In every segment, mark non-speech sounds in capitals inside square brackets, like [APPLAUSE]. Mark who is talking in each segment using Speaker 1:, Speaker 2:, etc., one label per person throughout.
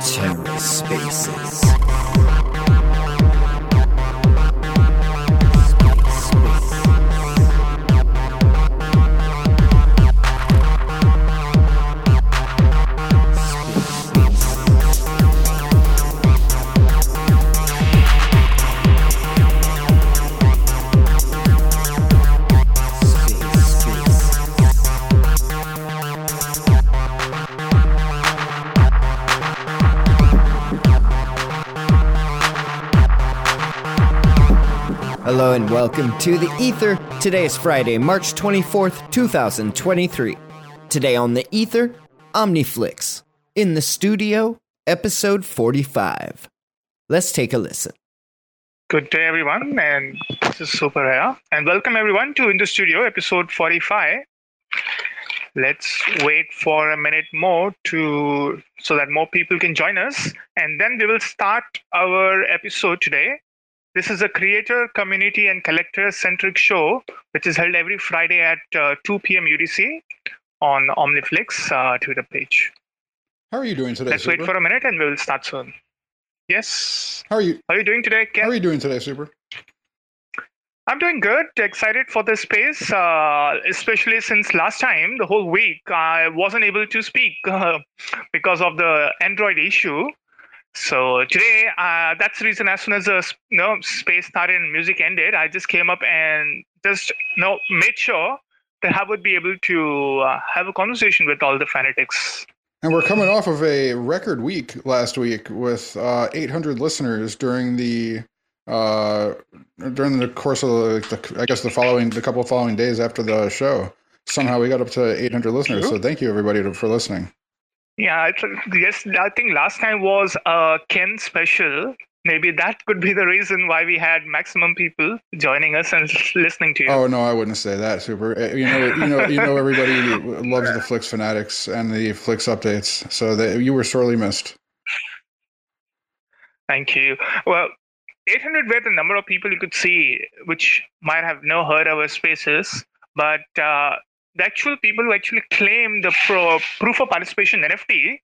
Speaker 1: TerraSpaces. Hello and welcome to the Ether. Today is Friday, March 24th, 2023. Today on the Ether, Omniflix. In the studio, episode 45. Let's take a listen.
Speaker 2: Good day, everyone, and this is Super Era. And welcome, everyone, to In the Studio, episode 45. Let's wait for a minute more to so that more people can join us, and then we will start our episode today. This is a creator, community, and collector centric show, which is held every Friday at uh, 2 p.m. UTC on Omniflix uh, Twitter page.
Speaker 3: How are you doing today,
Speaker 2: Let's
Speaker 3: Super?
Speaker 2: wait for a minute, and we will start soon. Yes.
Speaker 3: How are you?
Speaker 2: How are you doing today, Ken?
Speaker 3: How are you doing today, Super?
Speaker 2: I'm doing good. Excited for this space, uh, especially since last time, the whole week, I wasn't able to speak uh, [LAUGHS] because of the Android issue. So today, uh, that's the reason. As soon as the you know, space started and music ended, I just came up and just you know, made sure that I would be able to uh, have a conversation with all the fanatics.
Speaker 3: And we're coming off of a record week last week with uh, 800 listeners during the uh, during the course of the, the, I guess the following the couple of following days after the show. Somehow we got up to 800 listeners. So thank you everybody to, for listening.
Speaker 2: Yeah, it's, yes, I think last time was a Ken special. Maybe that could be the reason why we had maximum people joining us and listening to you.
Speaker 3: Oh no, I wouldn't say that, Super. Uh, You know, you know, you know, everybody loves the Flix fanatics and the Flix updates. So that you were sorely missed.
Speaker 2: Thank you. Well, 800 were the number of people you could see, which might have no heard our spaces, but uh, the actual people who actually claim the pro- proof of participation NFT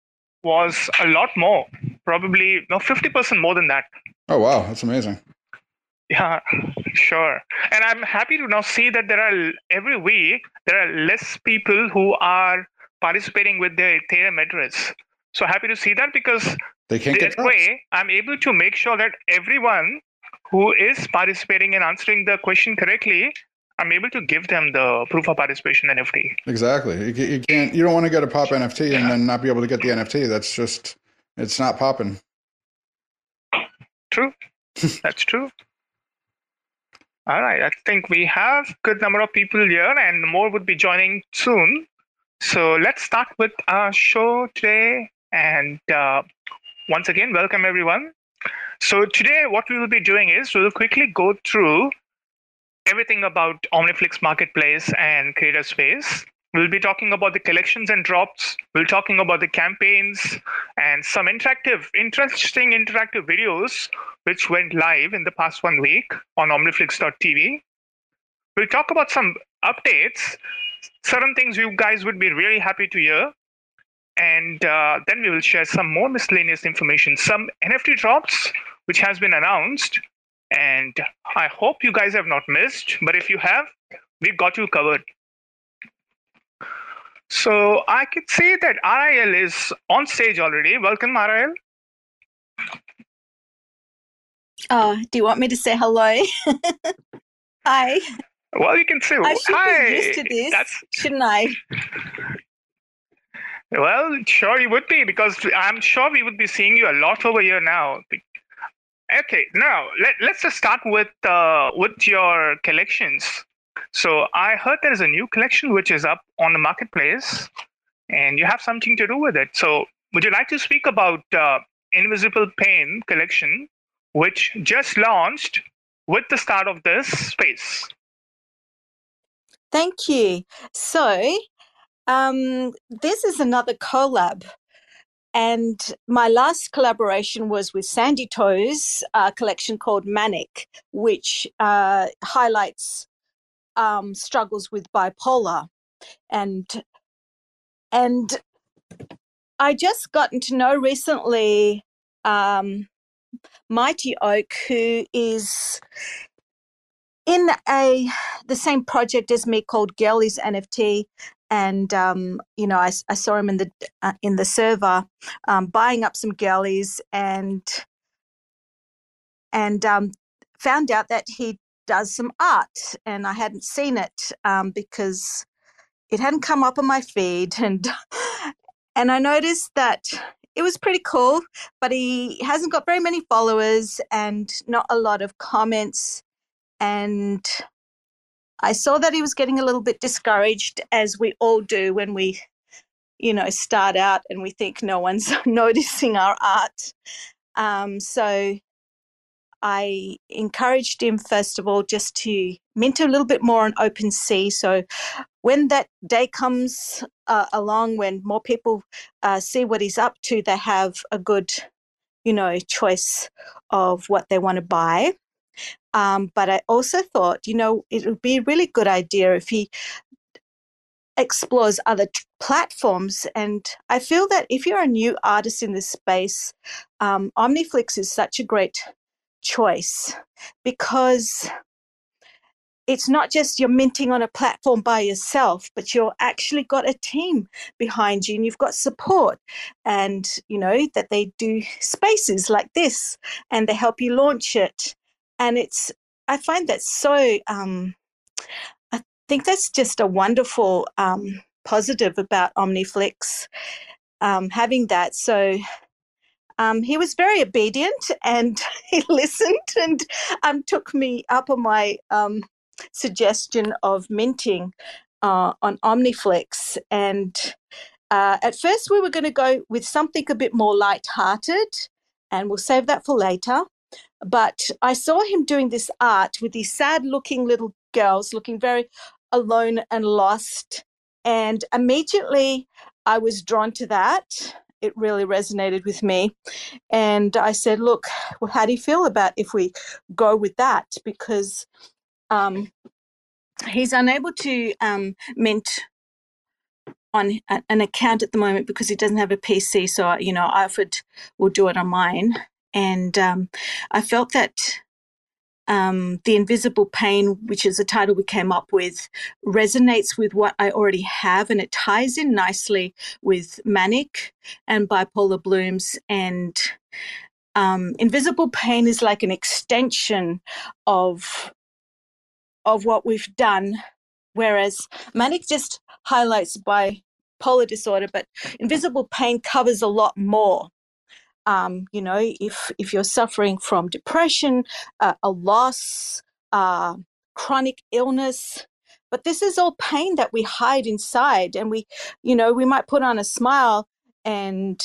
Speaker 2: was a lot more, probably no 50% more than that.
Speaker 3: Oh wow, that's amazing.
Speaker 2: Yeah, sure. And I'm happy to now see that there are every week there are less people who are participating with their Ethereum address. So happy to see that because
Speaker 3: They can't get
Speaker 2: that way I'm able to make sure that everyone who is participating and answering the question correctly, I'm able to give them the proof of participation NFT.
Speaker 3: Exactly. You, you can't. You don't want to get a pop NFT and then not be able to get the NFT. That's just. It's not popping.
Speaker 2: True. That's true. All right. I think we have good number of people here and more would be joining soon. So let's start with our show today. And uh, once again, welcome everyone. So today, what we will be doing is we'll quickly go through everything about Omniflix Marketplace and Creator Space. We'll be talking about the collections and drops. We'll be talking about the campaigns and some interactive, interesting interactive videos which went live in the past one week on Omniflix.tv. We'll talk about some updates, certain things you guys would be really happy to hear. And uh, then we will share some more miscellaneous information, some NFT drops, which has been announced. And I hope you guys have not missed, but if you have, we've got you covered. So I could see that RIL is on stage already. Welcome, RIL.
Speaker 4: Oh, uh, do you want me to say hello? [LAUGHS] Hi.
Speaker 2: Well, you can say
Speaker 4: I should
Speaker 2: hi.
Speaker 4: be used to this,
Speaker 2: That's
Speaker 4: shouldn't I?
Speaker 2: well, sure you would be because I'm sure we would be seeing you a lot over here now. Okay, now let, let's just start with uh, with your collections. So I heard there is a new collection which is up on the marketplace, and you have something to do with it. So would you like to speak about uh, Invisible Pain collection, which just launched with the start of this space?
Speaker 4: Thank you. So, um, this is another collab. And my last collaboration was with Sandy Toes, a collection called Manic, which uh, highlights um, struggles with bipolar, and and I just gotten to know recently um, Mighty Oak, who is in a the same project as me called Girlies NFT, and um, you know I, I, saw him in the uh, in the server um, buying up some girlies and and um, found out that he does some art, and I hadn't seen it um, because it hadn't come up on my feed, [LAUGHS] and and I noticed that it was pretty cool, but he hasn't got very many followers and not a lot of comments and I saw that he was getting a little bit discouraged, as we all do when we, you know, start out and we think no one's [LAUGHS] noticing our art. Um, so I encouraged him, first of all, just to mint a little bit more on OpenSea. So when that day comes uh, along, when more people uh, see what he's up to, they have a good, you know, choice of what they want to buy. Um, but I also thought, you know, it would be a really good idea if he explores other t- platforms. And I feel that if you're a new artist in this space, um, Omniflix is such a great choice because it's not just you're minting on a platform by yourself but you're actually got a team behind you and you've got support and you know that they do spaces like this and they help you launch it and it's I find that so um, I think that's just a wonderful um, positive about Omniflix um, having that. So um, he was very obedient and [LAUGHS] he listened and um, took me up on my um, suggestion of minting uh, on Omniflix. And uh, at first, we were going to go with something a bit more light-hearted, and we'll save that for later. But I saw him doing this art with these sad looking little girls looking very alone and lost. And immediately I was drawn to that. It really resonated with me. And I said, Look, well, how do you feel about if we go with that? Because um, he's unable to um, mint on an account at the moment because he doesn't have a PC. So, you know, I offered we'll do it on mine. And um, I felt that um, The Invisible Pain, which is a title we came up with, resonates with what I already have and it ties in nicely with manic and bipolar blooms. And um, Invisible Pain is like an extension of of what we've done, whereas manic just highlights bipolar disorder, but invisible pain covers a lot more um, you know, if if you're suffering from depression, uh, a loss, uh, chronic illness, but this is all pain that we hide inside, and we, you know, we might put on a smile and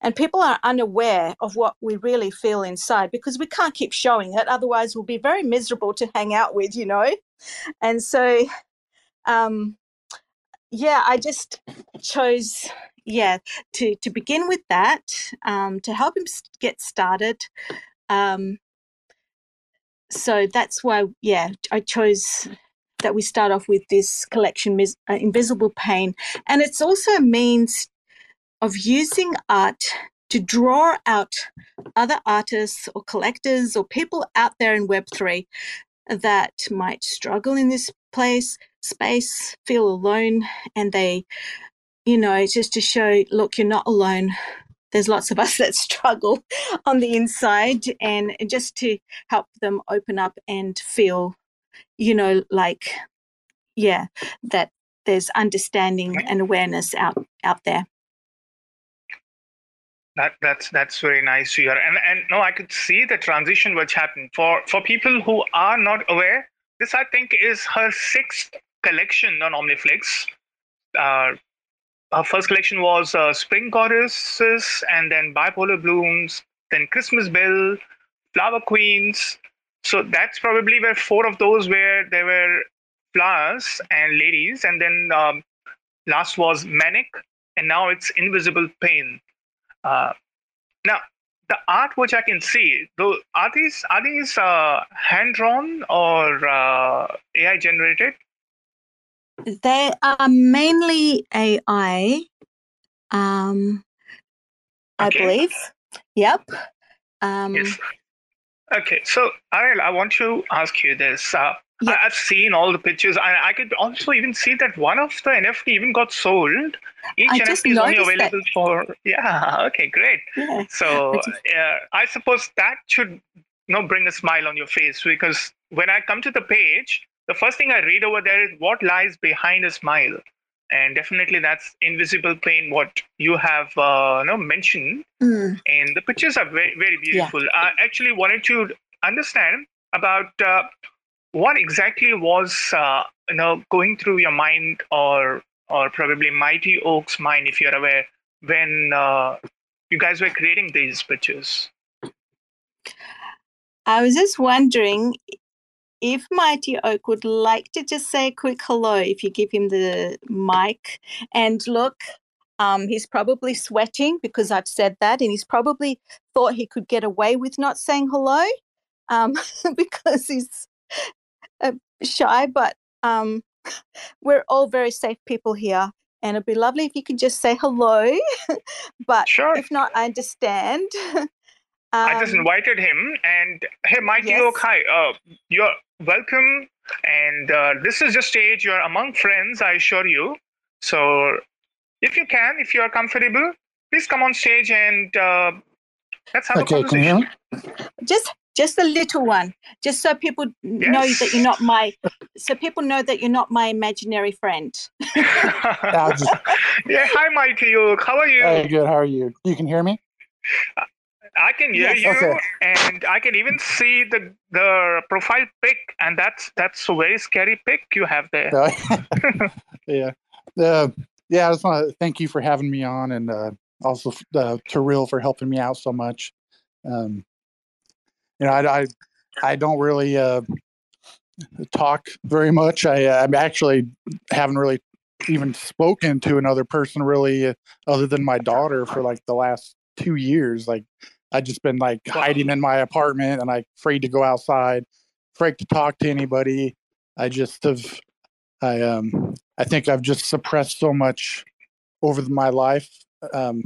Speaker 4: and people are unaware of what we really feel inside because we can't keep showing it otherwise we'll be very miserable to hang out with you know? And so um yeah i just chose yeah, to to begin with that, um, to help him get started. Um, so that's why, yeah, I chose that we start off with this collection, uh, Invisible Pain, and it's also a means of using art to draw out other artists or collectors or people out there in Web3 that might struggle in this place, space, feel alone, and they you know, just to show, look, you're not alone. There's lots of us that struggle on the inside, and just to help them open up and feel, you know, like, yeah, that there's understanding and awareness out out there.
Speaker 2: That that's that's very nice to hear. And and no, I could see the transition which happened for for people who are not aware. This I think is her sixth collection on Omniflix. Uh, our first collection was uh, Spring Goddesses, and then Bipolar Blooms, then Christmas Bell, Flower Queens. So that's probably where four of those where there were flowers and ladies, and then um, last was Manic, and now it's Invisible Pain. Uh, now, the art which I can see, though, are these are these uh, hand drawn or uh, AI generated?
Speaker 4: They are mainly AI, um, I believe. Yep. Um,
Speaker 2: Yes. Okay, so Ariel, I want to ask you this. Uh,
Speaker 4: Yeah.
Speaker 2: I, I've seen all the pictures, and I could also even see that one of the NFT even got sold. Each
Speaker 4: I
Speaker 2: NFT is only
Speaker 4: noticed that.
Speaker 2: available for yeah. [LAUGHS] Okay, great.
Speaker 4: yeah.
Speaker 2: So
Speaker 4: I just-
Speaker 2: uh, I suppose that should you know, bring a smile on your face because when I come to the page, the first thing I read over there is what lies behind a smile, and definitely that's invisible pain. What you have uh, you know, mentioned,
Speaker 4: Mm,
Speaker 2: and the pictures are very very beautiful. I actually wanted to understand about uh, what exactly was uh, you know going through your mind or or probably Mighty Oak's mind, if you're aware, when uh, you guys were creating these pictures.
Speaker 4: I was just wondering if Mighty Oak would like to just say a quick hello if you give him the mic. And look, um, he's probably sweating because I've said that, and he's probably thought he could get away with not saying hello um, [LAUGHS] because he's uh, shy. But um, we're all very safe people here, and it'd be lovely if you could just say hello. [LAUGHS] but
Speaker 2: Sure.
Speaker 4: if not, I understand. [LAUGHS]
Speaker 2: I just
Speaker 4: Um,
Speaker 2: invited him, and hey, Mighty
Speaker 4: yes.
Speaker 2: Oak, hi, uh, you're welcome. And uh, this is your stage. You're among friends, I assure you. So, if you can, if you are comfortable, please come on stage and uh, let's have
Speaker 5: Okay,
Speaker 2: a
Speaker 5: can
Speaker 2: conversation.
Speaker 4: just just a little one just so people know that you're not my so people know that you're not my imaginary friend [LAUGHS]
Speaker 2: yeah, hi, Mighty Oak. How are you?
Speaker 5: hey, good. How are you? You can hear me?
Speaker 2: I can hear
Speaker 4: Yes.
Speaker 2: you,
Speaker 5: Okay.
Speaker 2: and I can even see the the profile pic, and that's that's a very scary pic you have there.
Speaker 5: Uh, [LAUGHS] [LAUGHS] yeah. Uh, yeah, I just want to thank you for having me on and uh, also uh, to Real for helping me out so much. Um, you know, I, I, I don't really uh, talk very much. I, I'm actually haven't really even spoken to another person really uh, other than my daughter for like the last two years. Like I just been like hiding in my apartment and like afraid to go outside, afraid to talk to anybody. I just have, I um, I think I've just suppressed so much over my life um,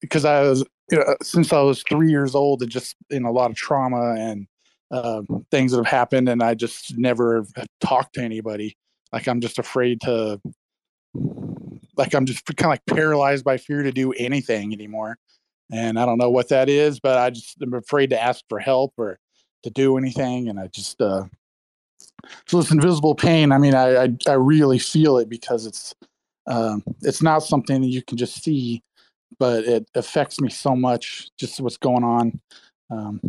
Speaker 5: because I was you know, since I was three years old, it just in a lot of trauma and uh, things that have happened, and I just never have talked to anybody. Like I'm just afraid to, like I'm just kind of like paralyzed by fear to do anything anymore. And I don't know what that is, but I just am afraid to ask for help or to do anything. And I just, uh, so this invisible pain. I mean, I, I I really feel it because it's um, it's not something that you can just see, but it affects me so much. Just what's going on, um,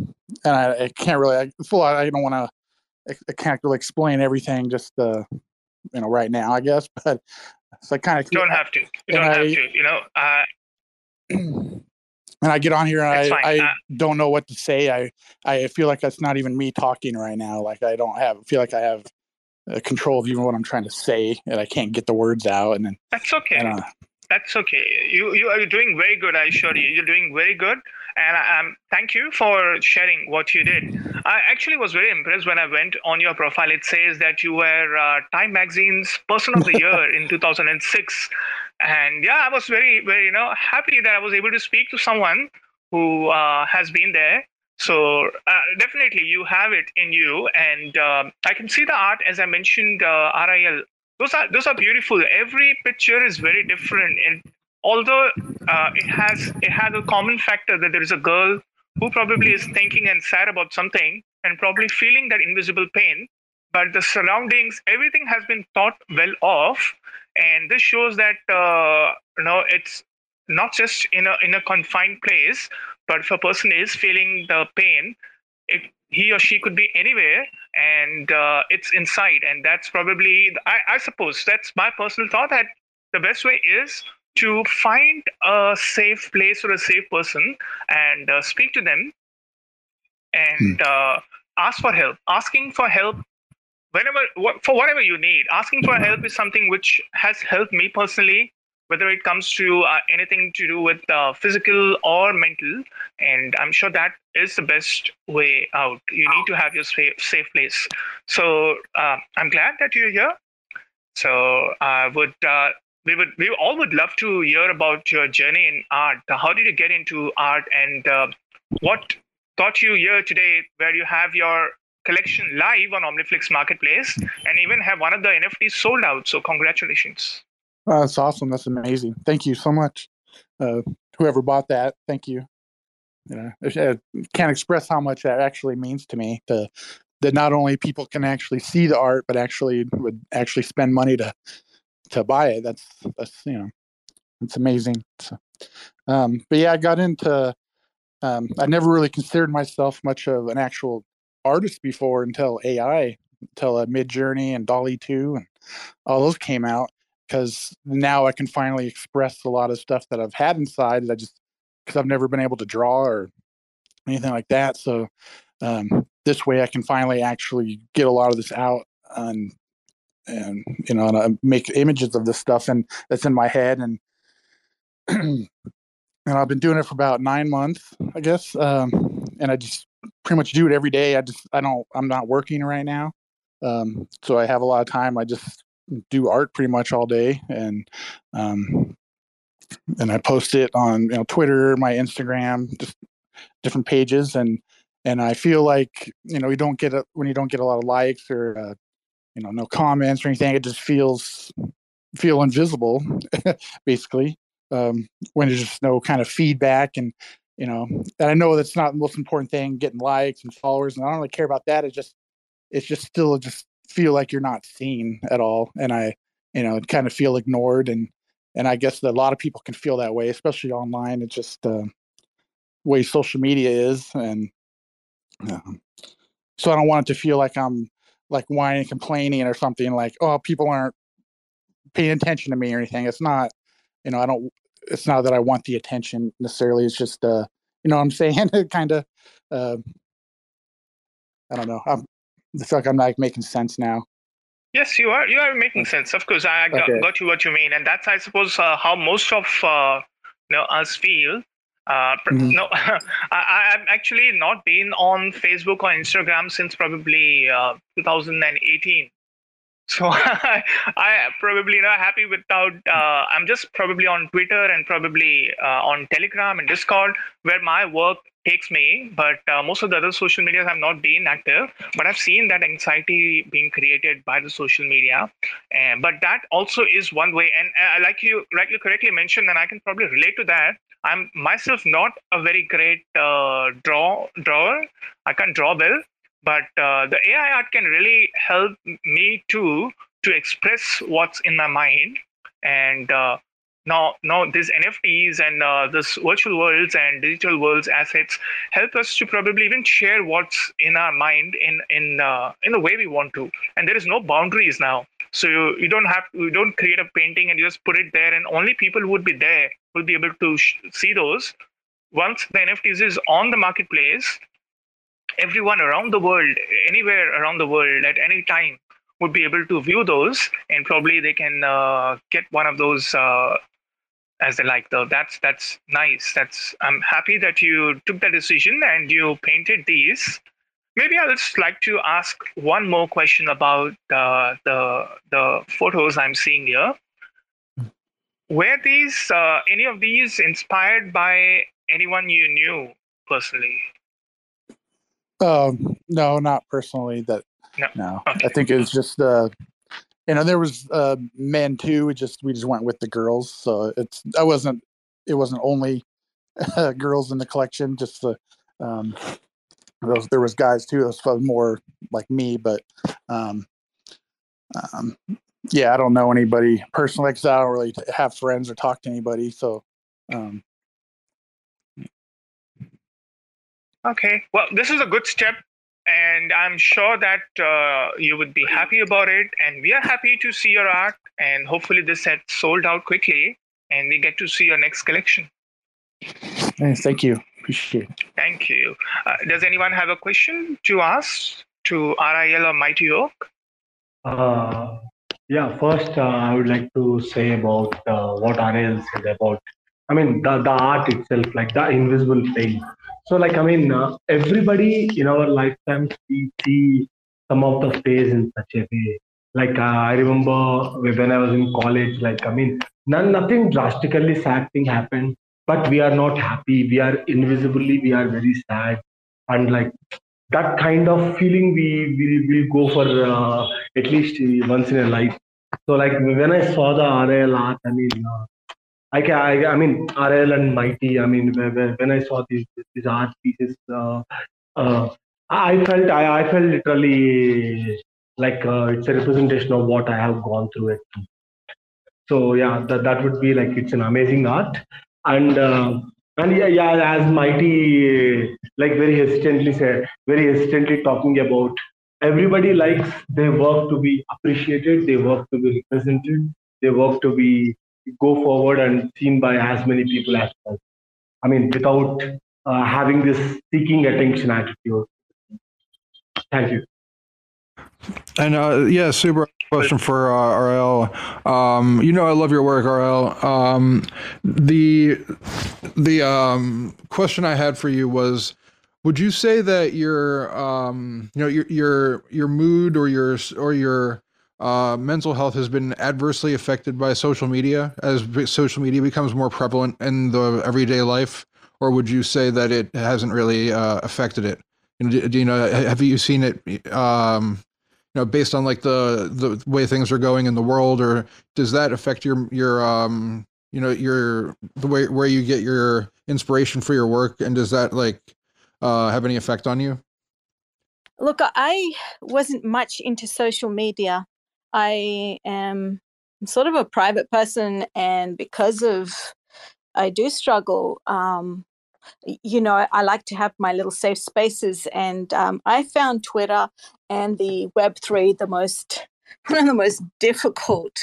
Speaker 5: and I, I can't really. I I don't want to. I can't really explain everything just uh, you know right now. I guess, [LAUGHS] but so I kind of
Speaker 2: You don't have to. You don't have to. You know, uh, [CLEARS THROAT]
Speaker 5: and I get on here and I. I
Speaker 2: Uh,
Speaker 5: don't know what to say. I I feel like that's not even me talking right now. Like I don't have feel like I have control of even what I'm trying to say, and I can't get the words out. And then
Speaker 2: that's okay.
Speaker 5: and, uh,
Speaker 2: That's okay. You you are doing very good. I assure you, you're doing very good. And um, thank you for sharing what you did. I actually was very impressed when I went on your profile. It says that you were uh, Time Magazine's Person of the [LAUGHS] Year in 2006. And yeah, I was very very you know happy that I was able to speak to someone who uh, has been there. So uh, definitely you have it in you, and um I can see the art as I mentioned. Uh, RIL those are those are beautiful. Every picture is very different, and although uh, it has it has a common factor that there is a girl who probably is thinking and sad about something and probably feeling that invisible pain, but the surroundings, everything has been thought well of, and this shows that uh, you know it's not just in a in a confined place, but if a person is feeling the pain, it, he or she could be anywhere and uh, it's inside. And that's probably I, I suppose that's my personal thought that the best way is to find a safe place or a safe person and uh, speak to them and uh, ask for help. Asking for help whenever for whatever you need asking for help is something which has helped me personally whether it comes to uh, anything to do with uh, physical or mental. And I'm sure that is the best way out. You need to have your safe, safe place. So uh, I'm glad that you're here. So I would uh, we would we all would love to hear about your journey in art. How did you get into art, and uh, what got you here today, where you have your collection live on Omniflix Marketplace, and even have one of the NFTs sold out. So congratulations!
Speaker 5: Oh, that's awesome. That's amazing. Thank you so much. Uh, whoever bought that, thank you. Yeah, I can't express how much that actually means to me. To that not only people can actually see the art, but actually would actually spend money to to buy it. That's that's you know, it's amazing. So, um, but yeah, I got into. Um, I never really considered myself much of an actual artist before until AI, until uh, Midjourney and DALL-E two and all those came out. Because now I can finally express a lot of stuff that I've had inside. That I just because I've never been able to draw or anything like that. So um, this way, I can finally actually get a lot of this out and and you know, and I make images of this stuff and that's in my head and [CLEARS THROAT] and I've been doing it for about nine months, I guess. Um, and I just pretty much do it every day. I just I don't I'm not working right now, um, so I have a lot of time. I just do art pretty much all day, and um, and I post it on you know Twitter, my Instagram, just different pages, and and I feel like you know you don't get a, when you don't get a lot of likes or uh, you know no comments or anything it just feels feel invisible [LAUGHS] basically um, when there's just no kind of feedback and you know and i know that's not the most important thing getting likes and followers and i don't really care about that it just it's just still just feel like you're not seen at all and i you know kind of feel ignored and and i guess that a lot of people can feel that way especially online it's just uh, way social media is and um, so i don't want it to feel like i'm like whining, complaining, or something like, "Oh, people aren't paying attention to me" or anything. It's not, you know, I don't. It's not that I want the attention necessarily. It's just, uh, you know, what I'm saying [LAUGHS] kind of. Uh, I don't know. I'm, I feel like I'm like making sense now.
Speaker 2: Yes, you are. You are making sense. Of course, I got, okay. got you what you mean, and that's, I suppose, uh, how most of uh, you know us feel. Uh, mm-hmm. No, [LAUGHS] I, have actually not been on Facebook or Instagram since probably uh, 2018. So I, [LAUGHS] I probably not happy without. Uh, I'm just probably on Twitter and probably uh, on Telegram and Discord where my work takes me. But uh, most of the other social medias have not been active. But I've seen that anxiety being created by the social media. And but that also is one way. And uh, like you rightly correctly mentioned, and I can probably relate to that. I'm myself not a very great uh, draw drawer. I can't draw well, but uh, the AI art can really help me too to express what's in my mind. And uh, now, now these NFTs and uh, this virtual worlds and digital worlds assets help us to probably even share what's in our mind in in uh, in the way we want to. And there is no boundaries now. So you, you don't have you don't create a painting and you just put it there, and only people who would be there will be able to sh- see those. Once the NFTs is on the marketplace, everyone around the world, anywhere around the world, at any time, would be able to view those, and probably they can uh, get one of those uh, as they like. Though that's that's nice. That's I'm happy that you took that decision and you painted these. Maybe I'll just like to ask one more question about uh, the the photos I'm seeing here. Were these uh, any of these inspired by anyone you knew personally?
Speaker 5: Um, no, not personally. That no, no. Okay. I think it was just uh, you know, there was uh, men too. We just we just went with the girls, so it's I wasn't it wasn't only uh, [LAUGHS] girls in the collection. Just the um, those there was guys too. It was more like me, but um, um, yeah, I don't know anybody personally because I don't really have friends or talk to anybody. So, um,
Speaker 2: okay, well, this is a good step, and I'm sure that uh, you would be happy about it. And we are happy to see your art, and hopefully, this set sold out quickly, and we get to see your next collection.
Speaker 5: thank you. Appreciate it.
Speaker 2: Thank you. Uh, does anyone have a question to ask to RIL or Mighty Oak?
Speaker 6: Uh, Yeah, first uh, I would like to say about uh, what RIL said about. I mean, the, the art itself, like the invisible thing. So, like, I mean, uh, everybody in our lifetimes we see some of the phase in such a way. Like, uh, I remember when I was in college. Like, I mean, none, nothing drastically sad thing happened, but we are not happy. We are invisibly, we are very sad, and like that kind of feeling we will will go for uh, at least once in a life. So like when I saw the RL art, I mean, uh, I, can, I I mean RL and Mighty. I mean when, I saw these these art pieces, uh, uh, I felt I, I felt literally like uh, it's a representation of what I have gone through it. So yeah, that that would be like it's an amazing art and. Uh, and yeah, yeah, as Mighty like very hesitantly said, very hesitantly talking about everybody likes their work to be appreciated, their work to be represented, their work to be go forward and seen by as many people as possible. I mean, without uh, having this seeking attention attitude. Thank you.
Speaker 3: And uh, yeah, super question for uh, RL. Um, you know, I love your work, RL. Um, the the um, question I had for you was, would you say that your um, you know your your your mood or your or your uh, mental health has been adversely affected by social media as social media becomes more prevalent in the everyday life, or would you say that it hasn't really uh, affected it? Do, you know? Have you seen it? Um, you know, based on like the the way things are going in the world, or does that affect your your um you know your the way where you get your inspiration for your work, and does that like uh, have any effect on you?
Speaker 4: Look, I wasn't much into social media. I am sort of a private person, and because of I do struggle um, you know, I like to have my little safe spaces. And um, I found Twitter and the Web3 the most [LAUGHS] one of the most difficult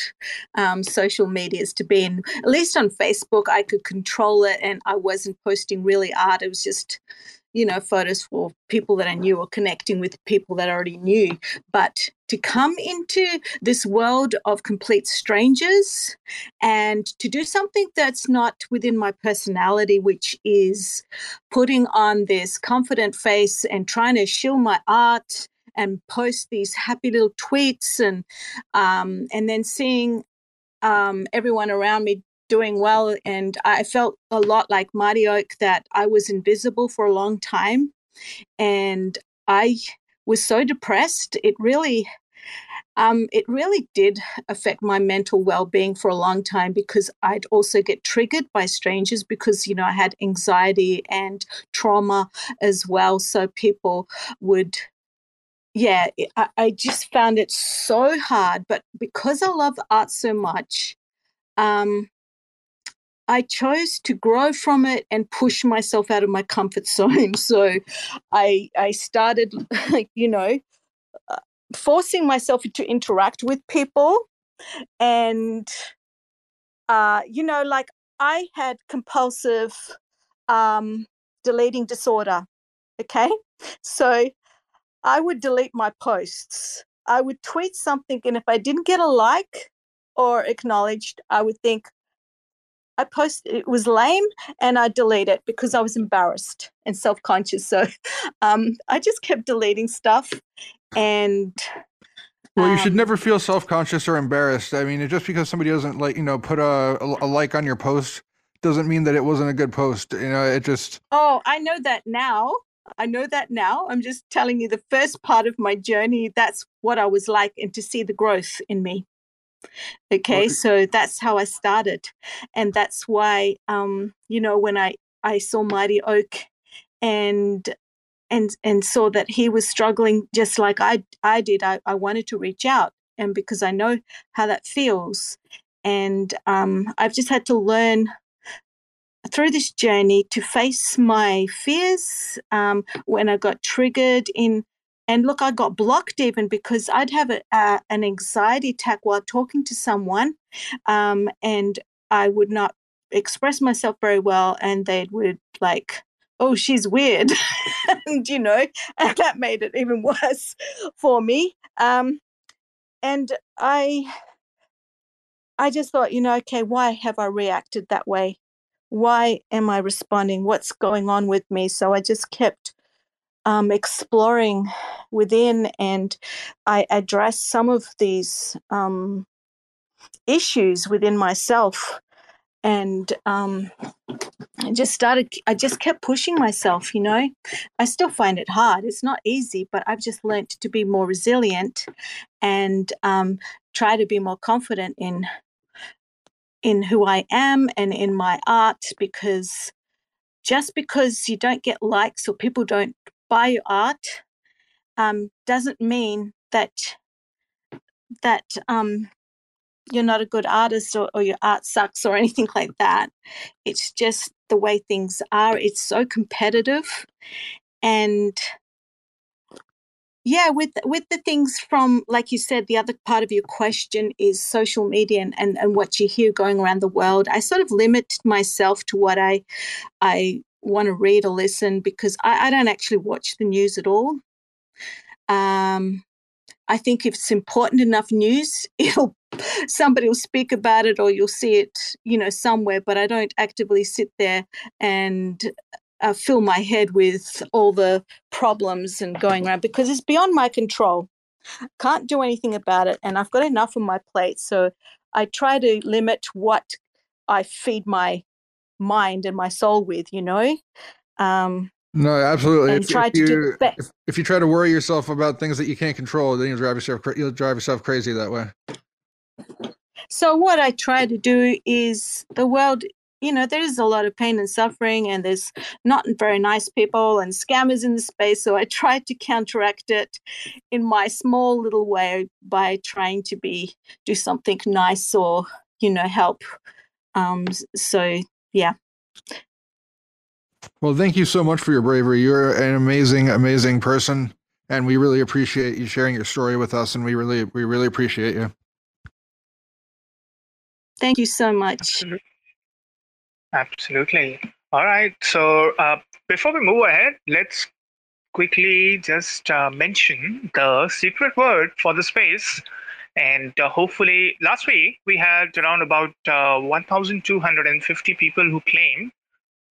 Speaker 4: um, social medias to be in. At least on Facebook, I could control it and I wasn't posting really art. It was just you know, photos for people that I knew or connecting with people that I already knew. But to come into this world of complete strangers and to do something that's not within my personality, which is putting on this confident face and trying to shill my art and post these happy little tweets and um, and then seeing um, everyone around me doing well. And I felt a lot like Oak that I was invisible for a long time. And I was so depressed. It really, um, it really did affect my mental well-being for a long time because I'd also get triggered by strangers because you know I had anxiety and trauma as well. So people would yeah, I, I, just found it so hard. But because I love art so much, um, I chose to grow from it and push myself out of my comfort [LAUGHS] zone. So I I started, [LAUGHS] you know, uh, forcing myself to interact with people, and uh, you know, like I had compulsive um, deleting disorder. Okay, so I would delete my posts. I would tweet something, and if I didn't get a like or acknowledged, I would think, I posted it was lame and I delete it because I was embarrassed and self conscious. So [LAUGHS] um, I just kept deleting stuff and.
Speaker 3: Well, you should um, never feel self conscious or embarrassed. I mean, just because somebody doesn't like, you know, put a, a like on your post doesn't mean that it wasn't a good post. You know, it just.
Speaker 4: Oh, I know that now. I know that now. I'm just telling you the first part of my journey. That's what I was like, and to see the growth in me. Okay, so that's how I started, and that's why, um, you know, when I I saw Mighty Oak, and and and saw that he was struggling just like I I did, I, I wanted to reach out, and because I know how that feels, and um, I've just had to learn through this journey to face my fears um, when I got triggered in and look, I got blocked even because I'd have a, uh, an anxiety attack while talking to someone, um, and I would not express myself very well, and they would like, "Oh, she's weird," [LAUGHS] and you know, [LAUGHS] and that made it even [LAUGHS] worse for me. Um, and I I just thought, you know, okay, why have I reacted that way? Why am I responding? What's going on with me? So I just kept um, exploring within and I addressed some of these um, issues within myself and um, I just started, I just kept pushing myself, you know. I still find it hard. It's not easy, but I've just learned to be more resilient and um, try to be more confident in in who I am and in my art because just because you don't get likes or people don't buy your art um, doesn't mean that that um, you're not a good artist or, or your art sucks or [LAUGHS] anything like that. It's just the way things are. It's so competitive. And yeah, with with the things from like you said, the other part of your question is social media and, and, and what you hear going around the world. I sort of limit myself to what I I want to read or listen because I, I don't actually watch the news at all. Um, I think if it's important enough news, [LAUGHS] it'll somebody will speak about it or you'll see it, you know, somewhere. But I don't actively sit there and uh, fill my head with all the problems and going around because it's beyond my control. Can't do anything about it, and I've got enough on my plate. So I try to limit what I feed my mind and my soul with. You know. Um,
Speaker 3: no, absolutely. If, if, you, if, if, you try to worry yourself about things that you can't control, then you'll drive yourself you'll drive yourself crazy that way.
Speaker 4: So what I try to do is the world, you know, there is a lot of pain and suffering, and there's not very nice people and scammers in the space. So I try to counteract it in my small little way by trying to be do something nice or you know help. Um, so yeah,
Speaker 3: well, thank you so much for your bravery. You're an amazing, amazing person, and we really appreciate you sharing your story with us. And we really, we really appreciate you.
Speaker 4: Thank you so much.
Speaker 2: Absolutely. Absolutely. All right. So uh, before we move ahead, let's quickly just uh, mention the secret word for the space. And uh, hopefully, last week we had around about uh, 1,250 people who claimed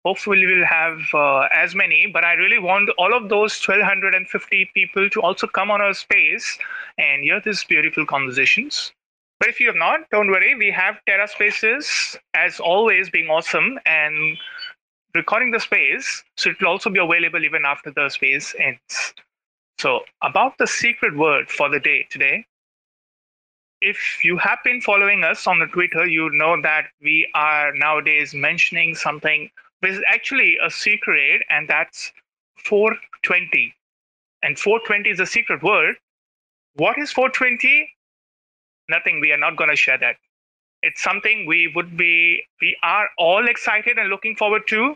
Speaker 2: hopefully we'll have uh, as many. But i really want all of those 1250 people to also come on our space and hear these beautiful conversations. But if you have not don't worry. We have terra spaces as always being awesome and recording the space so it will also be available even after the space ends. So about the secret word for the day today if you have been following us on the Twitter, you know that we are nowadays mentioning something which is actually a secret, and that's 420. And 420 is a secret word. What is 420? Nothing. We are not going to share that. It's something we would be, we are all excited and looking forward to.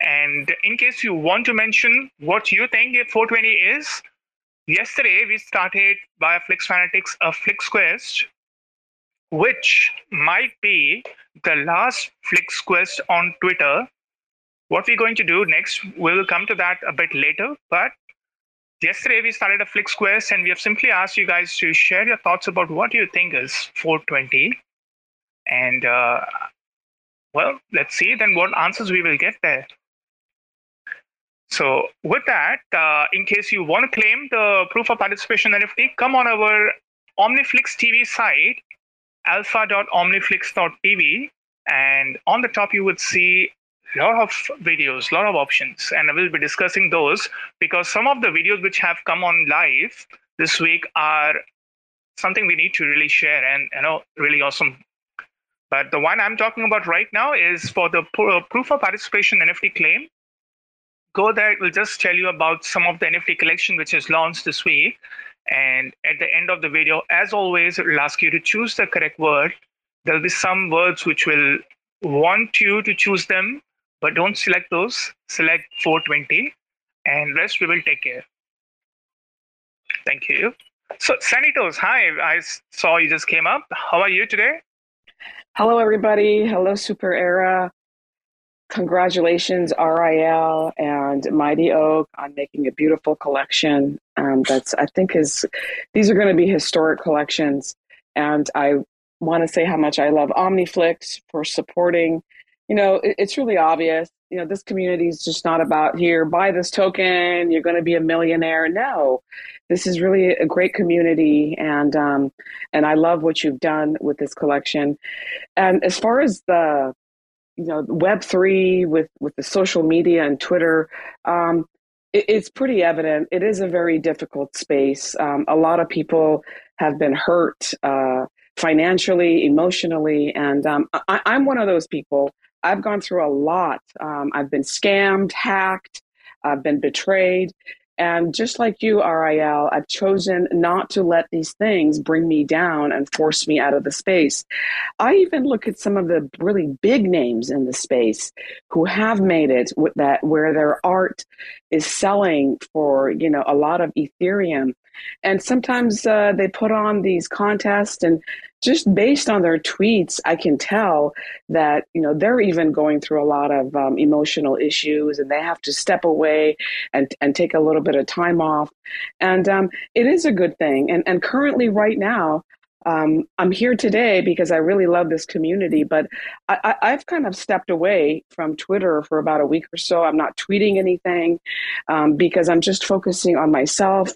Speaker 2: And in case you want to mention what you think 420 is, yesterday we started by Flix Fanatics a Flix Quest, which might be the last Flix Quest on Twitter what we're going to do next, we'll come to that a bit later. But yesterday we started a Flix Quest and we have simply asked you guys to share your thoughts about what you think is 420. And uh, well, let's see then what answers we will get there. So with that, uh, in case you want to claim the proof of participation NFT, come on our OmniFlix TV site, alpha.omniflix.tv, and on the top you would see a lot of videos, a lot of options, and I will be discussing those because some of the videos which have come on live this week are something we need to really share and you know really awesome. But the one I'm talking about right now is for the proof of participation NFT claim. Go there; it will just tell you about some of the NFT collection which is launched this week. And at the end of the video, as always, it will ask you to choose the correct word. There'll be some words which will want you to choose them but don't select those. Select 420 and rest we will take care. Thank you. So, Sandy Toes, hi. I saw you just came up. How are you today?
Speaker 7: Hello, everybody. Hello, Super Era. Congratulations, RIL and Mighty Oak, on making a beautiful collection. Um, that's I think is these are going to be historic collections, and I want to say how much I love OmniFlix for supporting. You know, it, it's really obvious. You know, this community is just not about here, buy this token, you're going to be a millionaire. No, this is really a great community, and um, and I love what you've done with this collection. And as far as the you know Web three with with the social media and Twitter, um, it, it's pretty evident. It is a very difficult space. Um, a lot of people have been hurt uh, financially, emotionally, and um, I, I'm one of those people. I've gone through a lot. Um, I've been scammed, hacked, I've been betrayed. And just like you, RIL, I've chosen not to let these things bring me down and force me out of the space. I even look at some of the really big names in the space who have made it with that where their art is selling for, you know, a lot of Ethereum. And sometimes uh, they put on these contests and just based on their tweets, I can tell that you know they're even going through a lot of um, emotional issues, and they have to step away and and take a little bit of time off. And um, it is a good thing. And and currently, right now, um, I'm here today because I really love this community, but I, have kind of stepped away from Twitter for about a week or so. I'm not tweeting anything um, because I'm just focusing on myself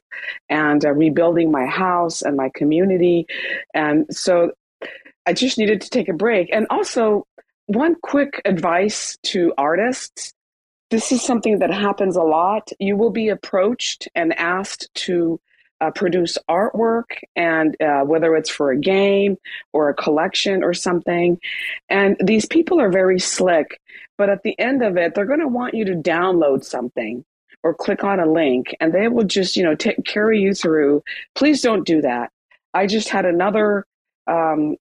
Speaker 7: and uh, rebuilding my house and my community. And so I just needed to take a break. And also, one quick advice to artists this is something that happens a lot. You will be approached and asked to uh, produce artwork and uh, whether it's for a game or a collection or something. And these people are very slick, but at the end of it, they're going to want you to download something or click on a link and they will just, you know, t- carry you through. Please don't do that. I just had another um,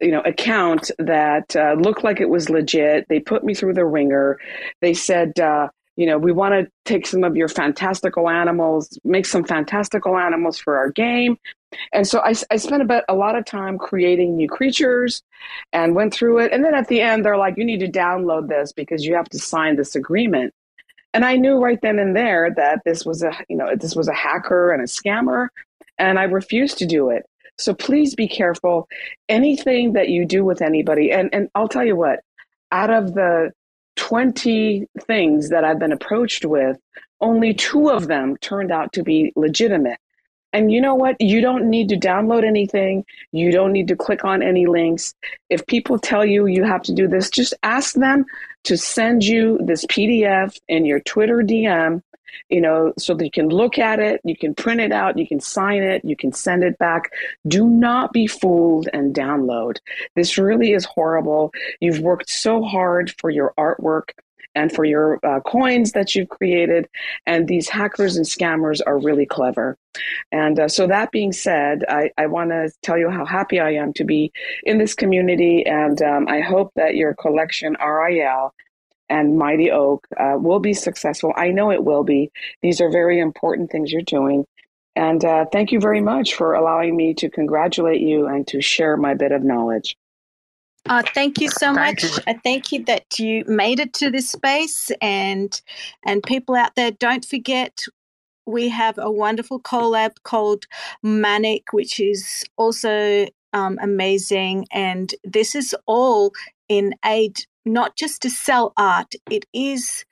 Speaker 7: you know account that uh, looked like it was legit they put me through the ringer they said uh, you know, we want to take some of your fantastical animals, make some fantastical animals for our game. And so I, I spent about a lot of time creating new creatures and went through it. And then at the end, they're like, you need to download this because you have to sign this agreement. And I knew right then and there that this was a, you know, this was a hacker and a scammer, and I refused to do it. So please be careful. Anything that you do with anybody, and, and I'll tell you what, out of the 20 things that I've been approached with, only two of them turned out to be legitimate. And you know what? You don't need to download anything. You don't need to click on any links. If people tell you you have to do this, just ask them to send you this PDF in your Twitter DM you know, so that you can look at it, you can print it out, you can sign it, you can send it back. Do not be fooled and download. This really is horrible. You've worked so hard for your artwork and for your uh, coins that you've created. And these hackers and scammers are really clever. And uh, so, that being said, I, I want to tell you how happy I am to be in this community. And um, I hope that your collection, RIL, and Mighty Oak uh, will be successful. I know it will be. These are very important things you're doing. And uh, thank you very much for allowing me to congratulate you and to share my bit of knowledge.
Speaker 4: Uh, thank you so
Speaker 2: thank
Speaker 4: much.
Speaker 2: You.
Speaker 4: I thank you that you made it to this space, and and people out there, don't forget we have a wonderful collab called Manic, which is also um, amazing, and this is all in aid not just to sell art, it is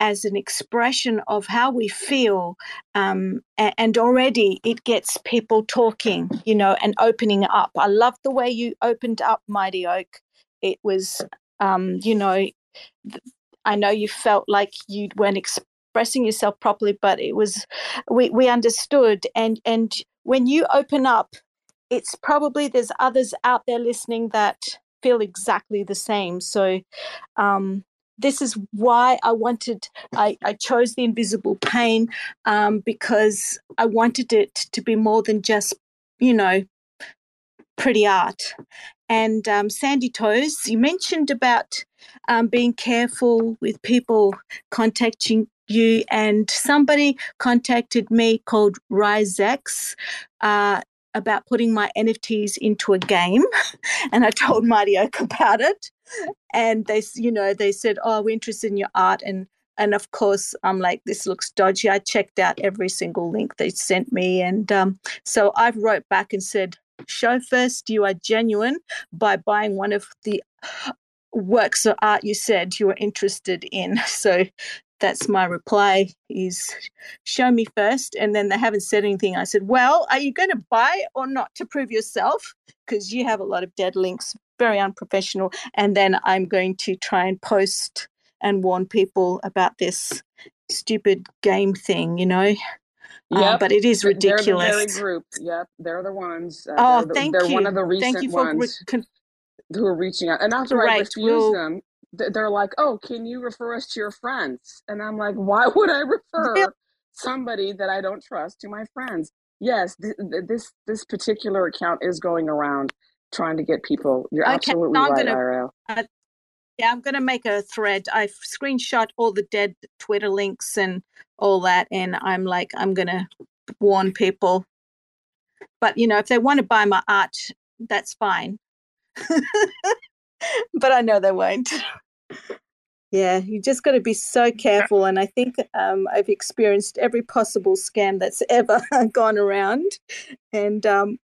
Speaker 4: as an expression of how we feel. Um, and already it gets people talking, you know, and opening up. I love the way you opened up Mighty Oak. It was, um, you know, I know you felt like you weren't expressing yourself properly, but it was, we, we understood. And, and when you open up, it's probably there's others out there listening that feel exactly the same. So, um, this is why I wanted, I, I chose the invisible pain um, because I wanted it to be more than just, you know, pretty art. And um, Sandy Toes, you mentioned about um, being careful with people contacting you, and somebody contacted me called RiseX. Uh, about putting my NFTs into a game, [LAUGHS] and I told Mighty Oak about it. And they, you know, they said, "Oh, we're interested in your art," and and of course, I'm like, "This looks dodgy." I checked out every single link they sent me, and um, so I wrote back and said, show first you are genuine by buying one of the works of art you said you were interested in. [LAUGHS] So that's my reply is show me first and then they haven't said anything i said well are you going to buy or not to prove yourself because you have a lot of dead links very unprofessional and then i'm going to try and post and warn people about this stupid game thing you know
Speaker 7: Yep.
Speaker 4: um, but it is ridiculous
Speaker 7: They're the group. Yep, they're the ones. Uh,
Speaker 4: oh
Speaker 7: they're, the-
Speaker 4: thank
Speaker 7: they're
Speaker 4: you
Speaker 7: one of the recent
Speaker 4: thank you for re-
Speaker 7: ones
Speaker 4: con-
Speaker 7: who are reaching out. And after I refuse
Speaker 4: we'll-
Speaker 7: them, th- they're like, "Oh, can you refer us to your friends?" And I'm like, "Why would I refer
Speaker 4: Yeah.
Speaker 7: somebody that I don't trust to my friends?" Yes, th- th- this this particular account is going around trying to get people. You're
Speaker 4: Okay,
Speaker 7: absolutely
Speaker 4: I'm
Speaker 7: right,
Speaker 4: gonna-
Speaker 7: Ariel.
Speaker 4: Uh, yeah, I'm going to make a thread. I've screenshot all the dead Twitter links and all that, and I'm like, I'm going to warn people. But you know, if they want to buy my art, that's fine. [LAUGHS] [LAUGHS] but I know they won't. Yeah, you just got to be so careful, and I think um, I've experienced every possible scam that's [LAUGHS] ever gone around, and um,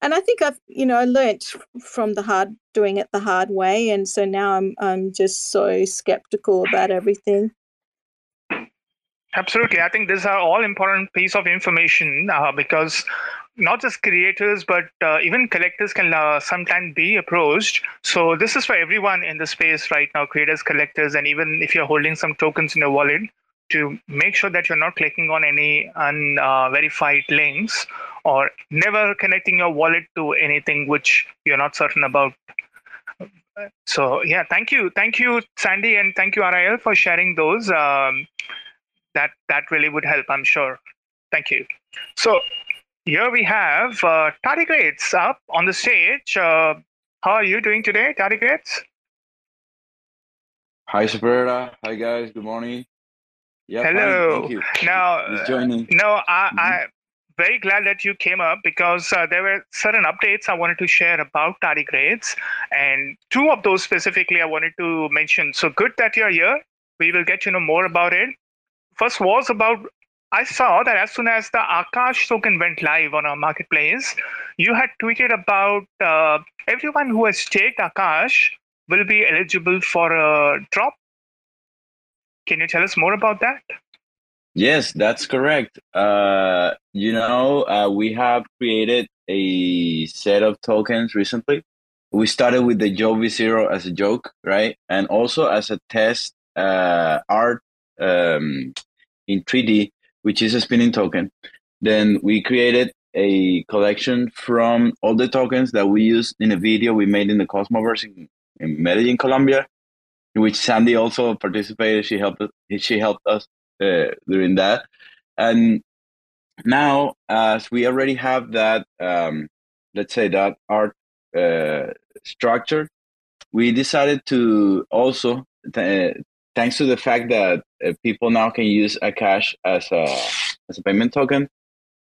Speaker 4: and I think I've you know learnt from the hard doing it the hard way, and so now I'm I'm just so skeptical about everything.
Speaker 2: Absolutely. I think these are all important piece of information uh, because not just creators, but uh, even collectors can uh, sometimes be approached. So this is for everyone in the space right now, creators, collectors, and even if you're holding some tokens in your wallet, to make sure that you're not clicking on any unverified links or never connecting your wallet to anything which you're not certain about. So yeah, thank you, thank you, Sandy, and thank you, RIL, for sharing those. Um, that that really would help, I'm sure. Thank you. So here we have uh, Tardigrades up on the stage. Uh, how are you doing today, Tardigrades?
Speaker 8: Hi, Super Era. Hi, guys. Good morning. Yeah, fine.
Speaker 2: Hello.
Speaker 8: Thank you.
Speaker 2: Now,
Speaker 8: joining.
Speaker 2: No, I,
Speaker 8: Mhm.
Speaker 2: I'm very glad that you came up because uh, there were certain updates I wanted to share about tardigrades, and two of those specifically I wanted to mention. So good that you're here. We will get to know more about it. First was about I saw that as soon as the Akash token went live on our marketplace, you had tweeted about uh, everyone who has staked Akash will be eligible for a drop. Can you tell us more about that?
Speaker 8: Yes, that's correct. Uh, you know, uh, we have created a set of tokens recently. We started with the Jovi Zero as a joke, right? And also as a test uh, art um, in 3D, which is a spinning token. Then we created a collection from all the tokens that we used in a video we made in the Cosmoverse in, in Medellin, Colombia, in which Sandy also participated. She helped us, she helped us uh, during that. And now, as we already have that, um, let's say that art uh, structure, we decided to also, th- thanks to the fact that uh, people now can use Akash as a as a payment token,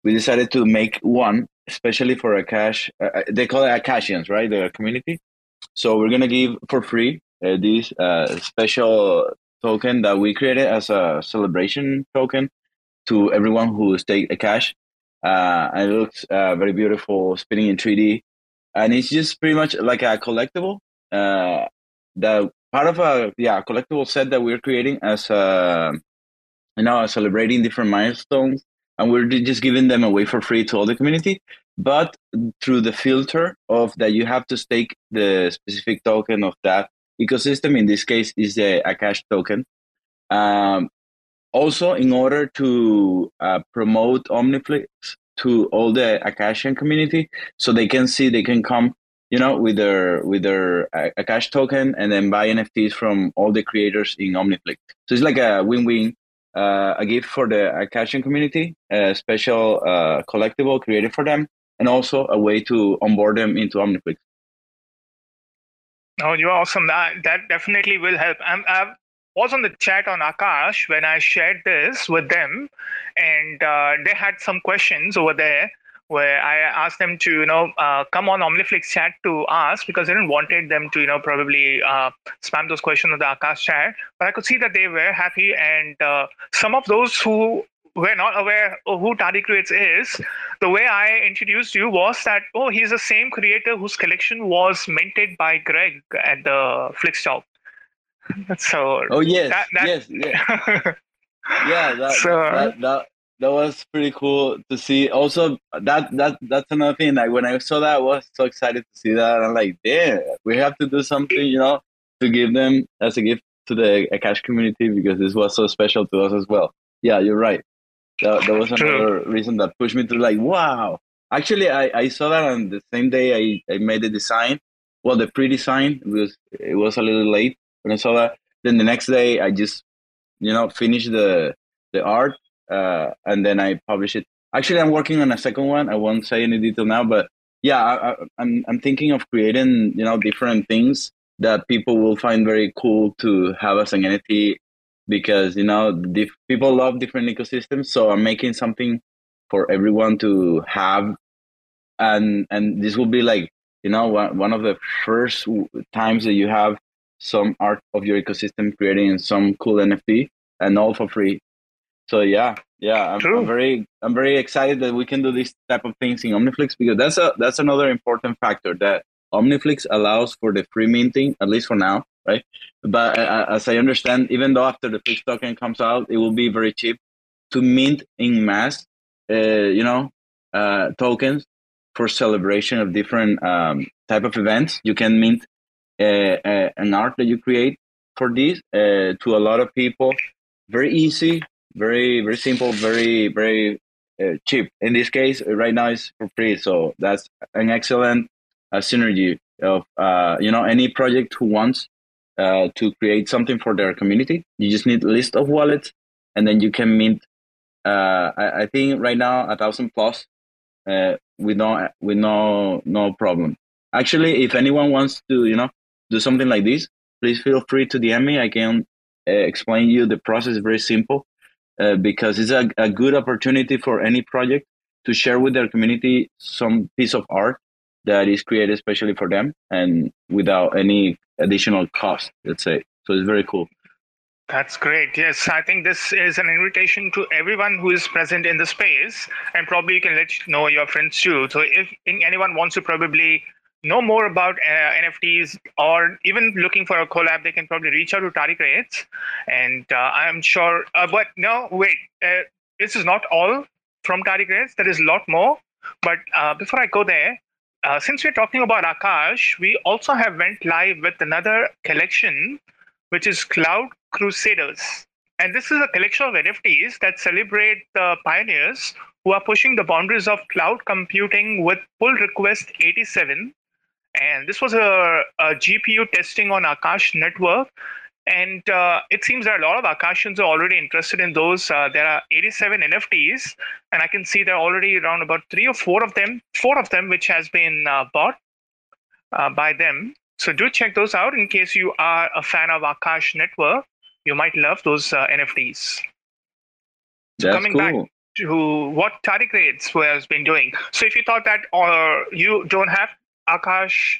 Speaker 8: we decided to make one especially for Akash. Uh, they call it Akashians, right? The community. So we're gonna give for free uh, this uh, special token that we created as a celebration token to everyone who stake Akash. Uh, and it looks uh, very beautiful, spinning in 3D, and it's just pretty much like a collectible. Uh, the part of a yeah collectible set that we're creating as a you know celebrating different milestones, and we're just giving them away for free to all the community. But through the filter of that, you have to stake the specific token of that ecosystem. In this case, is the Akash token. Um, also, in order to uh, promote Omniflix to all the Akashian community, so they can see, they can come, you know, with their with their uh, Akash token, and then buy NFTs from all the creators in Omniflix. So it's like a win-win, uh, a gift for the Akashian community, a special uh, collectible created for them, and also a way to onboard them into Omniflix.
Speaker 2: Oh, you're awesome. That that definitely will help. I'm, I was on the chat on Akash when I shared this with them, and uh, they had some questions over there where I asked them to, you know, uh, come on Omniflix chat to ask because I didn't wanted them to, you know, probably uh, spam those questions on the Akash chat. But I could see that they were happy, and uh, some of those who were not aware of who Tardigrades is, the way I introduced you was that oh, he's the same creator whose collection was minted by Greg at the Flixtalk. [LAUGHS] So
Speaker 8: Oh yes,
Speaker 2: that, that,
Speaker 8: yes, yeah, [LAUGHS] yeah. That,
Speaker 2: So-
Speaker 8: that that that was pretty cool to see. Also, that that that's another thing. Like when I saw that, I was so excited to see that. I'm like, damn, we have to do something, you know, to give them as a gift to the Akash community because this was so special to us as well. Yeah, you're right. That, that was another reason that pushed me to like, wow. Actually, I, I saw that on the same day I, I made the design. Well, the pre-design it was it was a little late when I saw that. Then the next day, I just you know finished the the art uh, and then I publish it. Actually, I'm working on a second one. I won't say any detail now, but yeah, I, I, I'm I'm thinking of creating you know different things that people will find very cool to have as an NFT because you know people love different ecosystems. So I'm making something for everyone to have, and and this will be like you know one one of the first times that you have some art of your ecosystem creating some cool NFT and all for free. So yeah, yeah, I'm, I'm very I'm very excited that we can do this type of things in Omniflix because that's a that's another important factor that Omniflix allows for the free minting at least for now, right? But uh, as I understand, even though after the Flix token comes out, it will be very cheap to mint in mass, uh, you know, uh, tokens for celebration of different um, type of events. You can mint uh, uh, an art that you create for this uh, to a lot of people. Very easy, very very simple, very very uh, cheap. In this case, uh, right now it's for free, so that's an excellent uh, synergy of uh, you know any project who wants uh, to create something for their community. You just need a list of wallets, and then you can mint. Uh, I, I think right now a thousand plus uh, with no with no no problem. Actually, if anyone wants to, you know, do something like this, please feel free to DM me. I can uh, explain you the process. Very simple uh, because it's a, a good opportunity for any project to share with their community some piece of art that is created especially for them and without any additional cost. Let's say so. It's very cool.
Speaker 2: That's great. Yes, I think this is an invitation to everyone who is present in the space, and probably you can let know your friends too. So, if anyone wants to probably know more about uh, NFTs or even looking for a collab, they can probably reach out to Tardigrades. And uh, I'm sure, uh, but no, wait, uh, this is not all from Tardigrades. There is a lot more. But uh, before I go there, uh, since we're talking about Akash, we also have went live with another collection, which is Cloud Crusaders. And this is a collection of NFTs that celebrate the pioneers who are pushing the boundaries of cloud computing with pull request 87. And this was a, a GPU testing on Akash network. And uh, it seems that a lot of Akashians are already interested in those. Uh, there are 87 NFTs, and I can see there are already around about three or four of them, four of them, which has been uh, bought uh, by them. So do check those out in case you are a fan of Akash Network. You might love those uh, NFTs. So
Speaker 8: That's
Speaker 2: coming
Speaker 8: cool.
Speaker 2: back to what Tardigrades has been doing. So if you thought that or you don't have Akash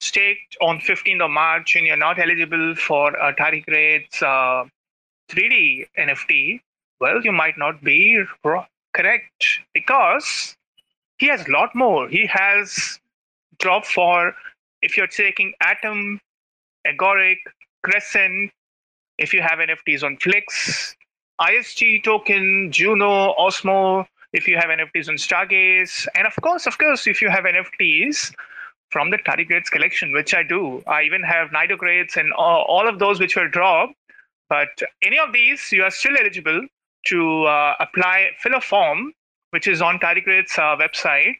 Speaker 2: staked on 15th of March and you're not eligible for uh, Tardigrades uh, 3D NFT, well, you might not be correct because he has a lot more. He has drop for if you're taking Atom, Agoric, Crescent, if you have NFTs on Flix, ISG token, Juno, Osmo, if you have NFTs on Stargaze, and of course, of course, if you have NFTs from the Tardigrades collection, which I do. I even have Nidogrades and all, of those which were dropped. But any of these, you are still eligible to uh, apply, fill a form, which is on Tardigrades uh, website.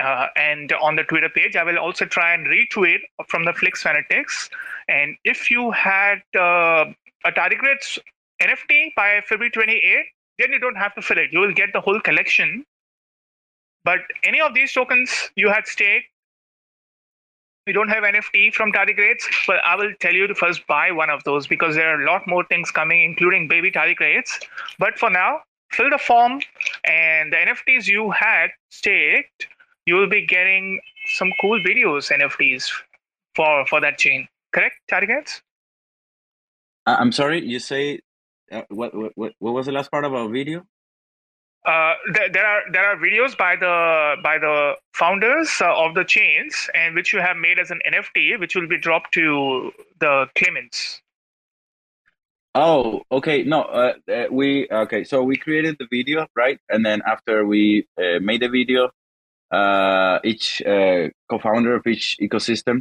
Speaker 2: Uh, and on the Twitter page, I will also try and retweet from the Flix Fanatics. And if you had uh, a Tardigrades NFT by February 28, then you don't have to fill it. You will get the whole collection. But any of these tokens you had staked, we don't have NFT from Tardigrades, but I will tell you to first buy one of those because there are a lot more things coming, including baby Tardigrades. But for now, fill the form, and the NFTs you had staked, you will be getting some cool videos NFTs for for that chain. Correct, Tardigrades?
Speaker 8: I- I'm sorry. You say uh, what, what what what was the last part about video?
Speaker 2: Uh, there, are there are videos by the by the founders uh, of the chains and which you have made as an NFT, which will be dropped to the claimants.
Speaker 8: Oh, okay. No, uh, uh, we okay. So we created the video, right? And then after we uh, made the video, each co-founder of each ecosystem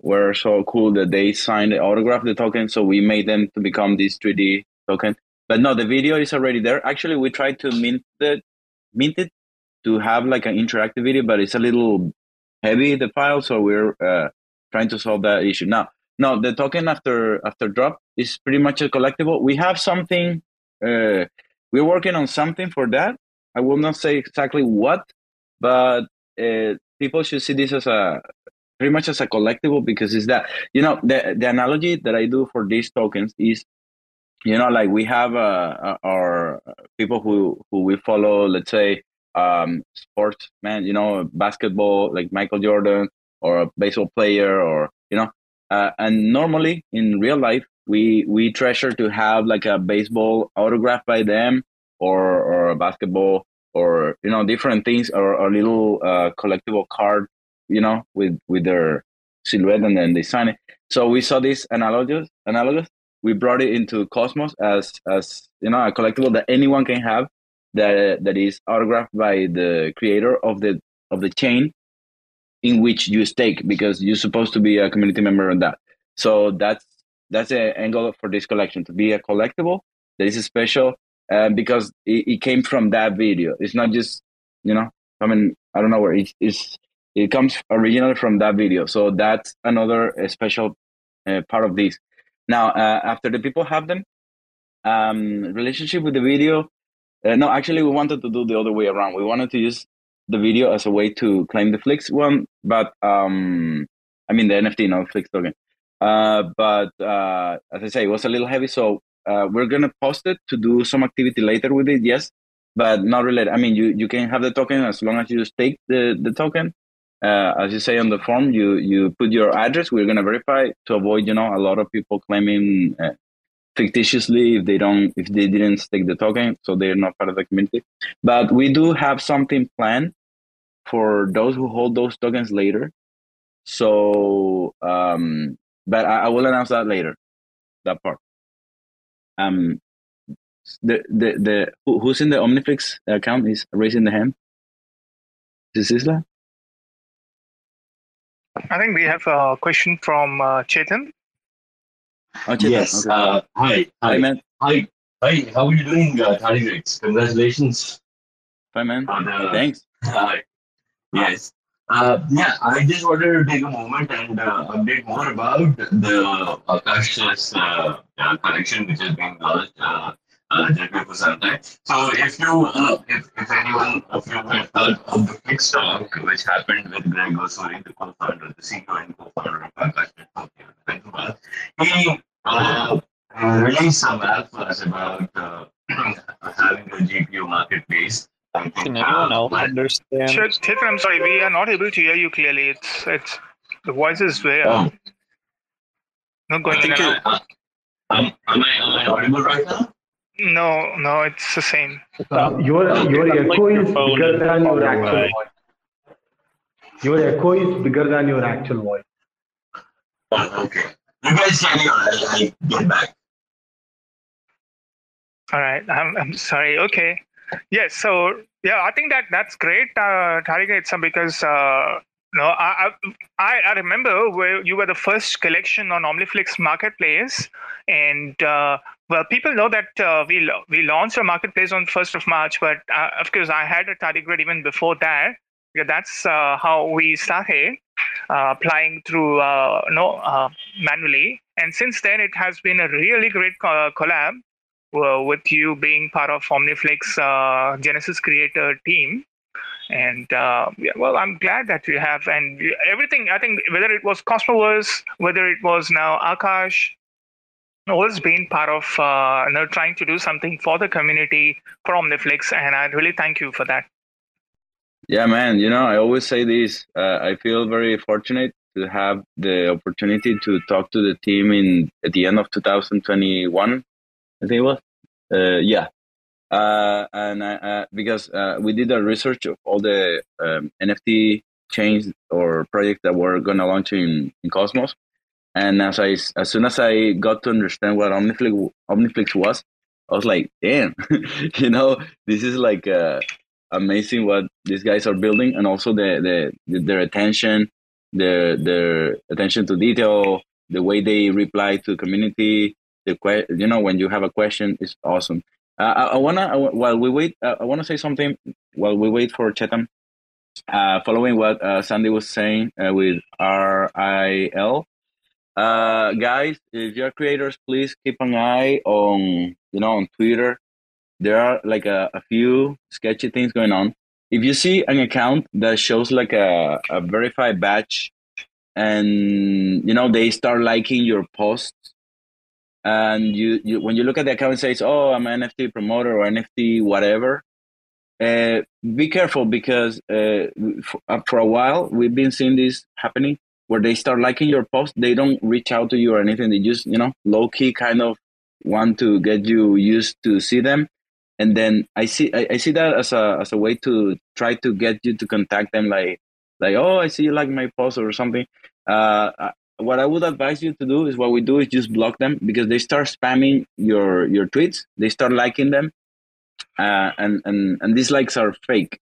Speaker 8: were so cool that they signed the autograph the token. So we made them to become this 3D token. But no, the video is already there. Actually, we tried to mint the mint it to have like an interactive video, but it's a little heavy the file, so we're uh, trying to solve that issue now. No, the token after after drop is pretty much a collectible. We have something. Uh, we're working on something for that. I will not say exactly what, but uh, people should see this as a pretty much as a collectible because it's that you know the the analogy that I do for these tokens is you know like we have uh, our people who who we follow let's say um sports man you know basketball like michael jordan or a baseball player or you know uh, and normally in real life we we treasure to have like a baseball autograph by them or or a basketball or you know different things or a little uh, collectible card you know with with their silhouette and then they sign it. So we saw this analogous analogous we brought it into Cosmos as as you know a collectible that anyone can have that that is autographed by the creator of the of the chain in which you stake because you're supposed to be a community member on that. So that's that's the angle for this collection to be a collectible that is special uh, because it, it, came from that video. It's not just you know I mean I don't know where it is. It comes originally from that video. So that's another special uh, part of this. Now, uh, after the people have them, um, relationship with the video. Uh, no, actually, we wanted to do the other way around. We wanted to use the video as a way to claim the Flix one, but um, I mean the NFT, not Flix token. Uh, but uh, as I say, it was a little heavy, so uh, we're gonna post it to do some activity later with it. Yes, but not related. I mean, you you can have the token as long as you stake the the token, uh, as you say on the form, you you put your address. We're gonna verify to avoid you know a lot of people claiming uh, fictitiously if they don't if they didn't stake the token, so they're not part of the community. But we do have something planned for those who hold those tokens later. So, um, but I, I will announce that later. That part. Um, the the the who, who's in the Omniflix account is raising the hand. Is Isla?
Speaker 2: I think we have a question from uh, Chetan.
Speaker 9: Oh, Chetan. Yes. Okay. Uh, hi. Hi. Hi, man. Hi. Hi. How are you doing, uh, Congratulations.
Speaker 8: Hi, man. Uh, Thanks. [LAUGHS]
Speaker 9: Hi. Yes. Uh, yeah, I just wanted to take a moment and uh, update more about the Akash's uh, uh, collection, which is being launched uh, uh, for some time. So, if you, uh, if, if anyone of you have heard of the Flix talk, which happened with Greg Osuri, the co-founder, the CEO and co-founder of Akash, he uh, released some alphas about uh, [CLEARS THROAT] having a GPU marketplace.
Speaker 10: Can anyone else understand?
Speaker 2: Sure, I'm sorry, we are not able to hear you clearly. It's it's the voice is there.
Speaker 9: Oh.
Speaker 2: Not going in and
Speaker 9: out. Uh, um, am I am I audible right now?
Speaker 2: No, no, it's the same.
Speaker 6: Uh, your your echo is bigger than your actual voice. Your echo is bigger than your actual voice.
Speaker 9: Oh, okay. You guys can I'll, I'll get back.
Speaker 2: All right. I'm I'm sorry. Okay. Yes. So yeah, I think that that's great, uh, Tariq. It's because uh, no, I, I I remember where you were the first collection on Omniflix Marketplace, and uh, well, people know that uh, we we launched a marketplace on first of March, but uh, of course I had a tardigrade even before that. Because that's uh, how we started uh, applying through uh, no manually, and since then it has been a really great co- collab with you being part of Omniflix Genesis Creator team and uh, yeah, well, I'm glad that you have and everything. I think whether it was Cosmoverse, whether it was now Akash, always been part of uh, you know, trying to do something for the community from Netflix, and I really thank you for that.
Speaker 8: Yeah, man. You know, I always say this. Uh, I feel very fortunate to have the opportunity to talk to the team in at the end of 2021. I think it was. Uh, yeah, uh, and uh, because uh, we did a research of all the um, NFT chains or projects that were to launch in, in Cosmos, and as I as soon as I got to understand what Omniflix Omniflix was, I was like, damn, [LAUGHS] you know, this is like uh, amazing what these guys are building, and also the, the their attention, their their attention to detail, the way they reply to community. The que- you know, when you have a question, is awesome. Uh, I, I, wanna while we wait, uh, I wanna say something while we wait for Chetan. Uh, following what uh, Sandy was saying uh, with RIL, uh, guys, if you're creators, please keep an eye on you know on Twitter. There are like a, a few sketchy things going on. If you see an account that shows like a, a verified badge, and you know they start liking your posts and you, you when you look at the account it says oh i'm an nft promoter or nft whatever. Uh, be careful because uh, for, uh, for, a while we've been seeing this happening where they start liking your post. They don't reach out to you or anything. They just you know low key kind of want to get you used to see them. And then i see I, I see that as a as a way to try to get you to contact them like like oh i see you like my post or something. Uh, what I would advise you to do is what we do is just block them because they start spamming your your tweets. They start liking them, uh, and and and these likes are fake.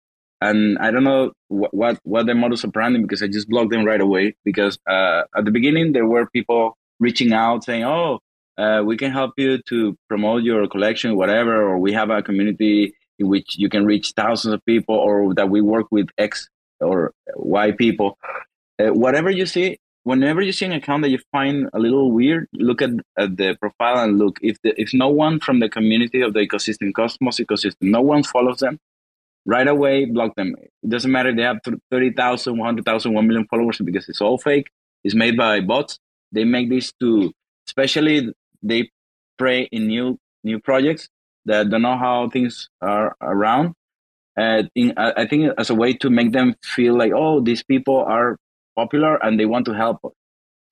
Speaker 8: And I don't know what what, what the modus operandi because I just blocked them right away because uh, at the beginning there were people reaching out saying, "Oh, uh, we can help you to promote your collection, whatever," or we have a community in which you can reach thousands of people, or that we work with X or Y people. Uh, whatever you see, whenever you see an account that you find a little weird, look at, at the profile and look if the, if no one from the community of the ecosystem, Cosmos ecosystem, no one follows them, right away block them. It doesn't matter if they have 30,000, 100,000, 1 million followers because it's all fake. It's made by bots. They make this to, especially they prey in new new projects that don't know how things are around. Uh, in, I think as a way to make them feel like, oh, these people are popular and they want to help us.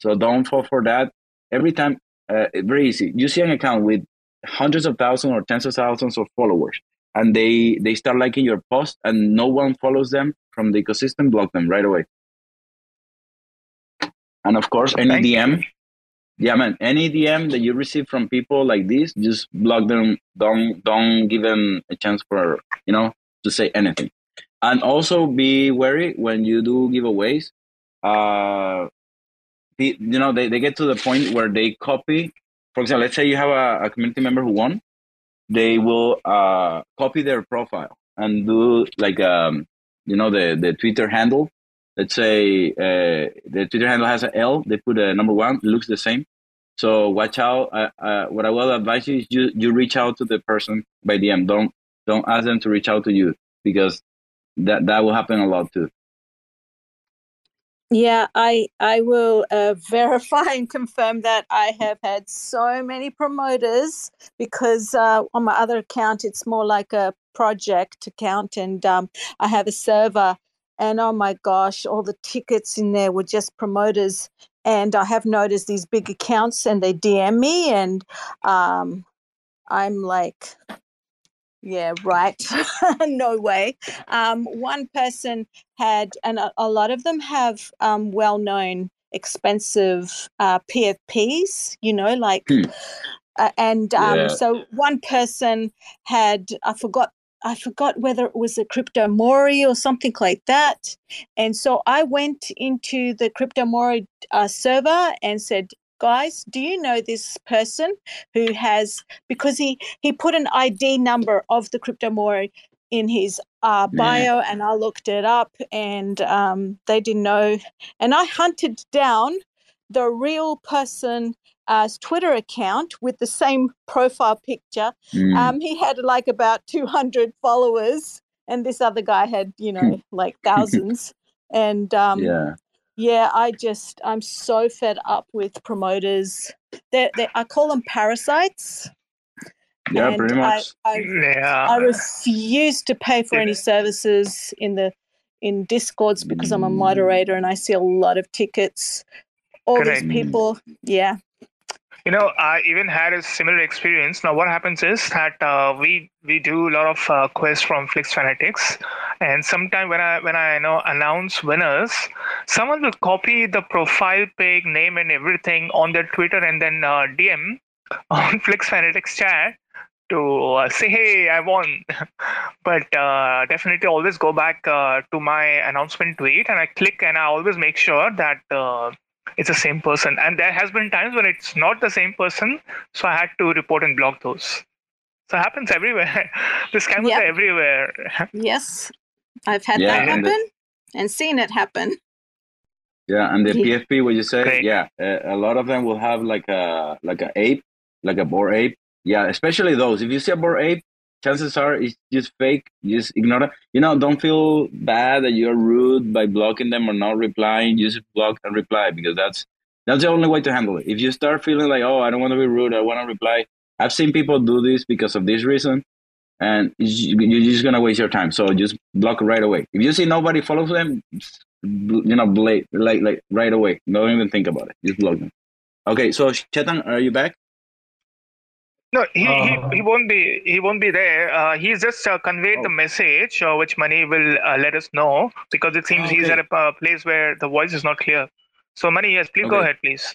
Speaker 8: So don't fall for that. Every time, uh, very easy. You see an account with hundreds of thousands or tens of thousands of followers, and they they start liking your post, and no one follows them from the ecosystem. Block them right away. And of course, any Thank DM, you. yeah, man, any DM that you receive from people like this, just block them. Don't don't give them a chance for you know to say anything. And also be wary when you do giveaways uh, you know, they, they get to the point where they copy. For example, let's say you have a, a community member who won, they will uh, copy their profile and do like um, you know the the Twitter handle. Let's say uh, the Twitter handle has an L. They put a number one. looks the same. So watch out. Uh, uh, what I will advise you is you you reach out to the person by DM. Don't don't ask them to reach out to you because that that will happen a lot too.
Speaker 4: Yeah, I I will uh, [LAUGHS] verify and confirm that I have had so many promoters because uh, on my other account it's more like a project account, and um, I have a server. And oh my gosh, all the tickets in there were just promoters. And I have noticed these big accounts, and they DM me, and um, I'm like, yeah, right. [LAUGHS] no way. Um, one person had, and a, a lot of them have um, well known expensive uh, PFPs, you know, like, hmm. uh, and um, yeah. so one person had, I forgot. I forgot whether it was a crypto mori or something like that. And so I went into the crypto mori uh, server and said, guys do you know this person who has because he he put an id number of the crypto mori in his uh, bio and i looked it up and um, they didn't know. And i hunted down the real person uh, twitter account with the same profile picture. Mm. um, he had like about 200 followers and this other guy had you know [LAUGHS] like thousands. And um,
Speaker 8: yeah
Speaker 4: yeah, I just I'm so fed up with promoters. They I call them parasites.
Speaker 8: Yeah, pretty much.
Speaker 4: I, I, yeah. I refuse to pay for any services in the in discords because I'm a moderator and I see a lot of tickets. All Correct. these people, yeah.
Speaker 2: You know, I even had a similar experience. Now, what happens is that uh, we we do a lot of uh, quests from Flix Fanatics, and sometime when I when I you know announce winners, someone will copy the profile pic, name, and everything on their Twitter, and then uh, DM [LAUGHS] on Flix Fanatics chat to uh, say, "Hey, I won." [LAUGHS] but uh, definitely always go back uh, to my announcement tweet, and I click, and I always make sure that uh, it's the same person. And there has been times when it's not the same person, so I had to report and block those. So it happens everywhere. [LAUGHS] the scammers
Speaker 4: Yep.
Speaker 2: are everywhere. [LAUGHS]
Speaker 4: Yes, I've had
Speaker 8: Yeah,
Speaker 4: that
Speaker 8: and the-
Speaker 4: happen and seen it happen.
Speaker 8: Yeah, and the
Speaker 4: Yeah.
Speaker 8: PFP, what you say,
Speaker 2: Great.
Speaker 8: yeah, a, a lot of them will have like a like a ape, like a bored ape. Yeah, especially those. If you see a bored ape, chances are it's just fake. Just ignore it. You know, don't feel bad that you're rude by blocking them or not replying. Just block and reply because that's that's the only way to handle it. If you start feeling like, oh, I don't want to be rude, I want to reply. I've seen people do this because of this reason, and you're just gonna waste your time. So just block right away. If you see nobody follows them, you know, bla- like like right away. Don't even think about it. Just block them. Okay, so Chetan, are you back?
Speaker 2: No, he,
Speaker 6: Uh,
Speaker 2: he, he won't be he won't be there. Uh, he's just uh, conveyed the
Speaker 8: Oh.
Speaker 2: message, uh, which Mani will uh, let us know because it seems he's
Speaker 8: Okay.
Speaker 2: at a uh, place where the voice is not clear. So, Mani, yes, please go ahead, please.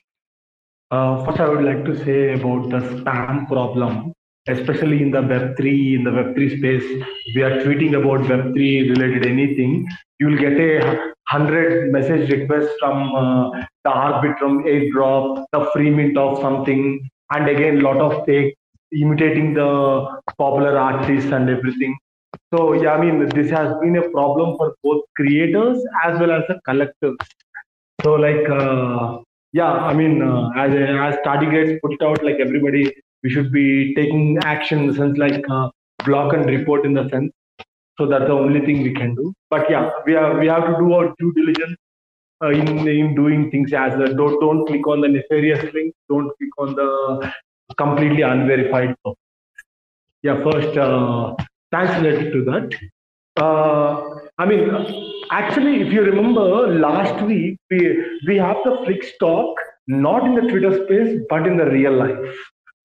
Speaker 6: Uh, first, I would like to say about the spam problem, especially in the Web3, in the Web3 space. We are tweeting about Web3 related anything. You will get a hundred message requests from uh, the Arbitrum airdrop, the free mint of something, and again, lot of fake imitating the popular artists and everything. So yeah, I mean, this has been a problem for both creators as well as the collectors. So like. Uh, yeah i mean uh, as as tardigrades put out like everybody we should be taking action in the sense like uh, block and report in the sense so that's the only thing we can do but yeah we have we have to do our due diligence uh, in in doing things as a, don't don't click on the nefarious link don't click on the completely unverified yeah first uh, thanks related to that uh, I mean, actually, if you remember last week, we we have the Flix talk not in the Twitter space but in the real life.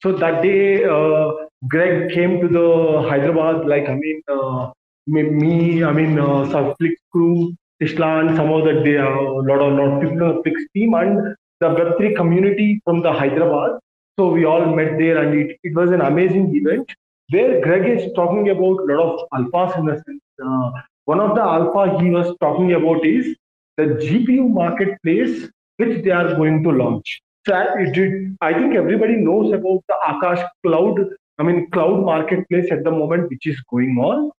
Speaker 6: So that day, uh, Greg came to the Hyderabad. Like I mean, uh, me, I mean, uh, some Flix crew, Tishlan, some of the day, a lot of lot of people Flix team, and the Web3 community from the Hyderabad. So we all met there, and it, it was an amazing event where Greg is talking about a lot of alphas in the sense. Uh, one of the alpha he was talking about is the GPU marketplace, which they are going to launch. So I think everybody knows about the Akash cloud, I mean cloud marketplace at the moment, which is going on.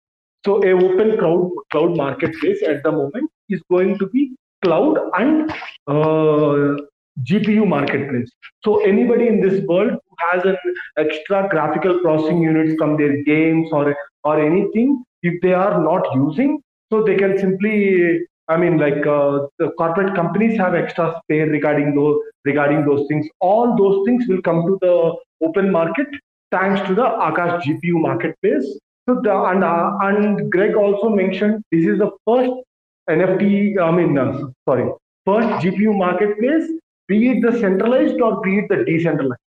Speaker 6: So a open cloud cloud marketplace at the moment is going to be cloud and uh, GPU marketplace. So anybody in this world who has an extra graphical processing units from their games or or anything, if they are not using, so they can simply, I mean, like uh, the corporate companies have extra spare regarding those regarding those things. All those things will come to the open market thanks to the Akash GPU marketplace. So the and uh, and Greg also mentioned this is the first NFT. I mean, uh, sorry, first GPU marketplace, be it the centralized or be it the decentralized.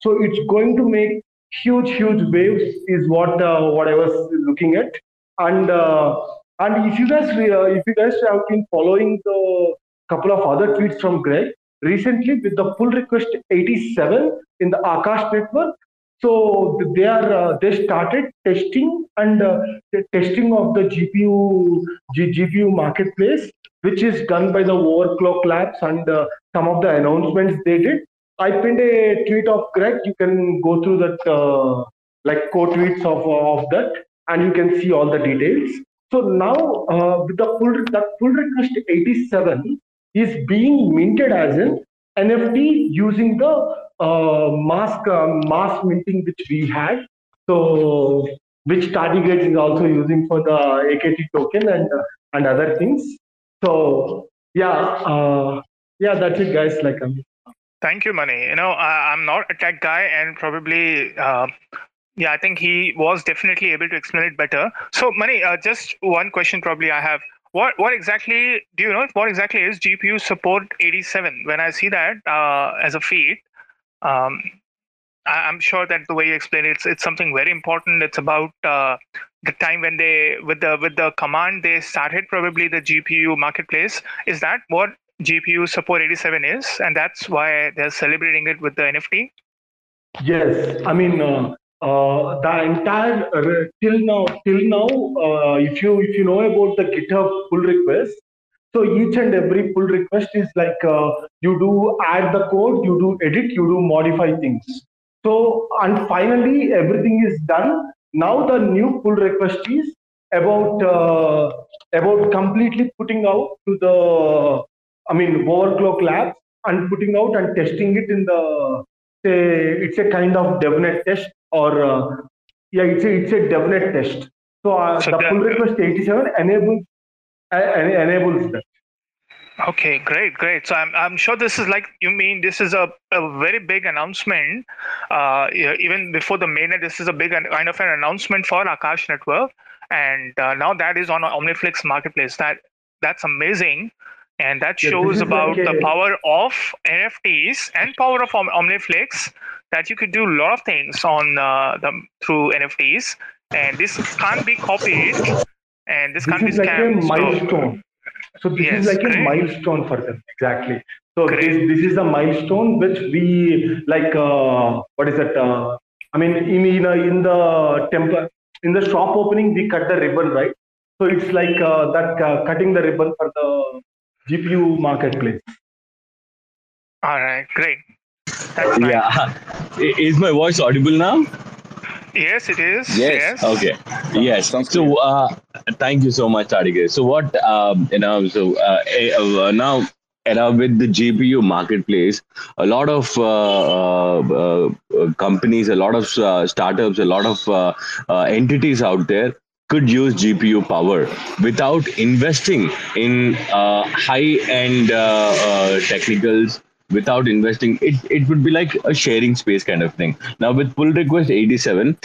Speaker 6: So it's going to make huge, huge waves. Is what uh, what I was looking at. And uh, and if you guys uh, if you guys have been following the couple of other tweets from Greg recently with the pull request 87 in the Akash network. So they are uh, they started testing and uh, the testing of the GPU G- GPU marketplace, which is done by the Overclock Labs and uh, some of the announcements they did. I pinned a tweet of Greg. You can go through that uh, like co-tweets of of that, and you can see all the details. So now uh, with the pull that pull request 87 is being minted as an NFT using the uh, mask uh, mask minting which we had. So which Tardigrades is also using for the AKT token and uh, and other things. So yeah, uh, yeah, that's it, guys. Like um,
Speaker 2: Thank you, Mani. You know, I, I'm not a tech guy, and probably, uh, yeah, I think he was definitely able to explain it better. So, Mani, uh, just one question, probably I have. What what exactly do you know? What exactly is GPU support 87? When I see that uh, as a feed, Um, I'm sure that the way you explain it, it's, it's something very important. It's about uh, the time when they with the with the command they started probably the GPU marketplace. Is that what GPU support 87 is, and that's why they're celebrating it with the NFT?
Speaker 6: Yes, I mean uh, uh, the entire uh, till now till now uh, if you if you know about the GitHub pull request, so each and every pull request is like uh, you do add the code, you do edit, you do modify things. So and finally everything is done. Now the new pull request is about uh, about completely putting out to the I mean overclock labs and putting out and testing it in the say it's a kind of DevNet test or uh, yeah it's a it's a DevNet test. So, uh,
Speaker 2: So
Speaker 6: the pull request 87 enables uh, enables that.
Speaker 2: Okay, great, great. So I'm I'm sure this is like you mean this is a, a very big announcement. Uh, even before the mainnet, this is a big kind of an announcement for Akash Network, and uh, now that is on OmniFlix marketplace. That that's amazing, and that shows
Speaker 6: is
Speaker 2: about
Speaker 6: like
Speaker 2: the power of NFTs and power of Om- OmniFlix. That you could do a lot of things on uh, the through NFTs, and this can't be copied, and this,
Speaker 6: This
Speaker 2: can't be
Speaker 6: like a
Speaker 2: scammed. So-
Speaker 6: milestone. So this
Speaker 2: Yes,
Speaker 6: is like
Speaker 2: great.
Speaker 6: a milestone for them exactly. So this this is a milestone which we like. Uh, what is it? Uh, I mean, in in, uh, in the temple in the shop opening, we cut the ribbon, right? So it's like uh, that uh, cutting the ribbon for the GPU marketplace.
Speaker 2: All right, great. That's fine.
Speaker 9: Yeah. I- Is my voice audible now?
Speaker 2: Yes, it is.
Speaker 8: Yes.
Speaker 9: Okay. Yes.
Speaker 8: Sounds
Speaker 9: So, uh, thank you so much, Tariq. So, what um, you know? So uh, eh, uh, now, you know, with the GPU marketplace, a lot of uh, uh, uh, companies, a lot of uh, startups, a lot of uh, uh, entities out there could use GPU power without investing in uh, high-end uh, uh, technicals. Without investing, it, it would be like a sharing space kind of thing. Now with pull request 87,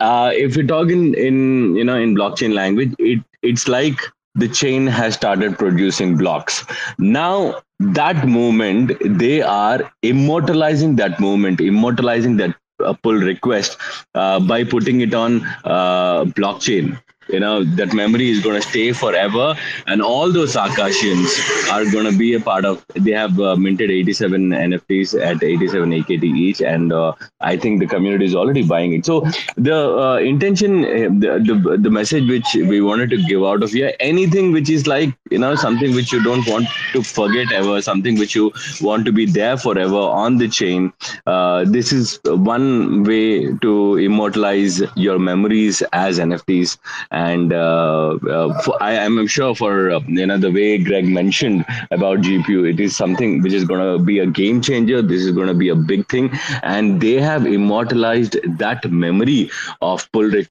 Speaker 9: uh, if we talk in, in you know in blockchain language, it it's like the chain has started producing blocks. Now that moment, they are immortalizing that moment, immortalizing that uh, pull request uh, by putting it on uh, blockchain. You know that memory is going to stay forever, and all those Akashians are going to be a part of. They have uh, minted 87 NFTs at 87 AKT each, and uh, I think the community is already buying it. So the uh, intention, uh, the, the the message which we wanted to give out of here, anything which is like you know something which you don't want to forget ever, something which you want to be there forever on the chain. Uh, this is one way to immortalize your memories as NFTs, and uh, uh, for, I am sure for uh, you know the way Greg mentioned about GPU, it is something which is going to be a game changer. This is going to be a big thing, and they have immortalized that memory of pull request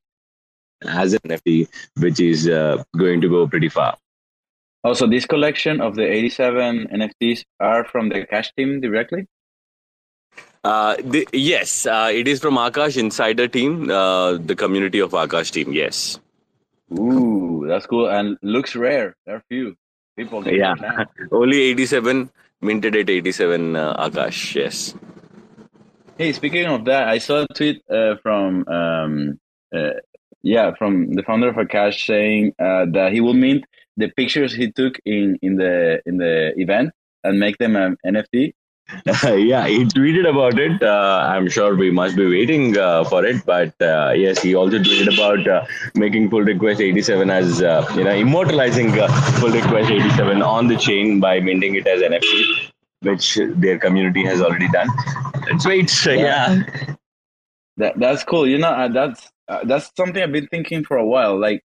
Speaker 9: as an NFT, which is uh, going to go pretty far.
Speaker 8: Also, this collection of the 87 NFTs are from the Cash team directly.
Speaker 9: Uh, the, yes, uh, it is from Akash Insider team, uh, the community of Akash team. Yes.
Speaker 8: Ooh, that's cool and looks rare. There are few people.
Speaker 9: Yeah. [LAUGHS] Only 87, minted at 87, uh, Akash. Yes.
Speaker 8: Hey, speaking of that, I saw a tweet uh, from um, uh, yeah from the founder of Akash saying uh, that he will mint the pictures he took in in the in the event and make them an NFT. [LAUGHS]
Speaker 9: yeah, he tweeted about it. Uh, I'm sure we must be waiting uh, for it. But uh, yes, he also tweeted about uh, making pull request 87 as, uh, you know, immortalizing uh, pull request 87 on the chain by minting it as NFT, which their community has already done. Wait. So, yeah.
Speaker 8: That that's cool. You know, that's that's something I've been thinking for a while. Like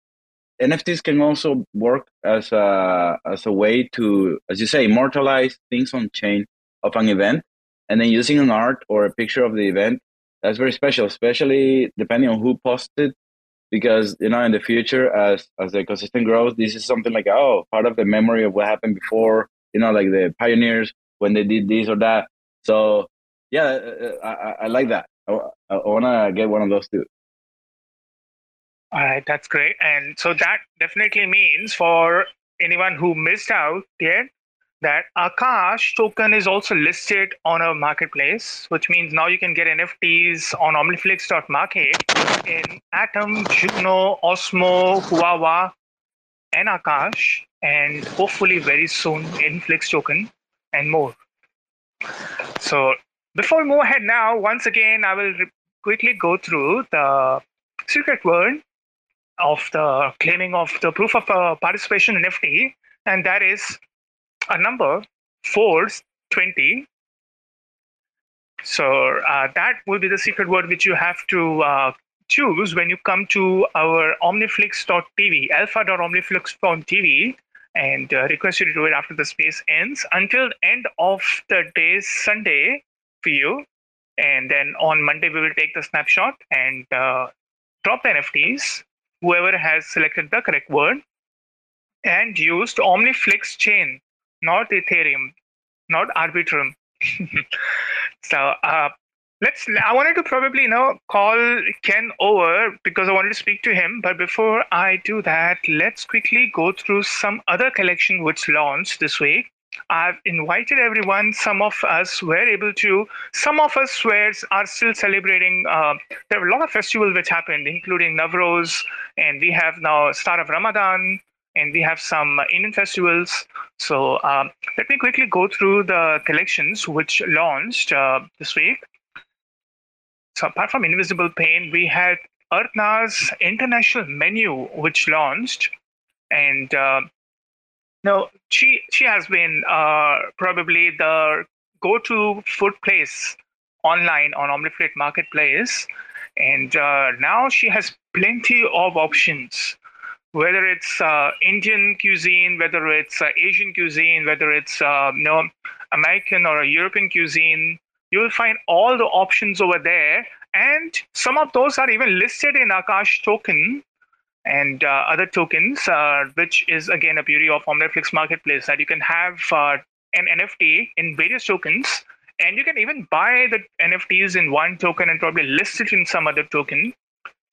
Speaker 8: NFTs can also work as a as a way to, as you say, immortalize things on chain of an event, and then using an art or a picture of the event. That's very special, especially depending on who posted. Because you know, in the future, as as the ecosystem grows, this is something like oh, part of the memory of what happened before. You know, like the pioneers when they did this or that. So yeah, uh, I, I, I like that. I, I want to get one of those too.
Speaker 2: All right, that's great. And so that definitely means for anyone who missed out yet, that Akash token is also listed on a marketplace, which means now you can get NFTs on omniflix.market in Atom, Juno, Osmo, Huahua, and Akash, and hopefully very soon in Flix token and more. So before we move ahead now, once again, I will quickly go through the secret word of the claiming of the proof of uh, participation NFT, and that is a number force 20 so uh, that will be the secret word which you have to uh, choose when you come to our omniflix.tv alpha.omniflix.tv and uh, request you to do it after the space ends. Until end of the day sunday for you and then on monday we will take the snapshot and uh, drop the nfts whoever has selected the correct word and used omniflix chain not Ethereum, not Arbitrum. [LAUGHS] so uh, let's. I wanted to probably you know call Ken over because I wanted to speak to him. But before I do that, let's quickly go through some other collection which launched this week. I've invited everyone. Some of us were able to. Some of us were are still celebrating. Uh, there were a lot of festivals which happened, including Navroz, and we have now start of Ramadan and we have some Indian festivals. So um, let me quickly go through the collections which launched uh, this week. So apart from Invisible Pain, we had Artna's international menu which launched, and uh, no, she she has been uh, probably the go-to food place online on Omniflix Marketplace, and uh, now she has plenty of options whether it's uh, Indian cuisine, whether it's uh, Asian cuisine, whether it's uh, you know, American or European cuisine, you will find all the options over there. And some of those are even listed in Akash token and uh, other tokens, uh, which is again a beauty of Omniflix Marketplace that you can have uh, an NFT in various tokens. And you can even buy the NFTs in one token and probably list it in some other token.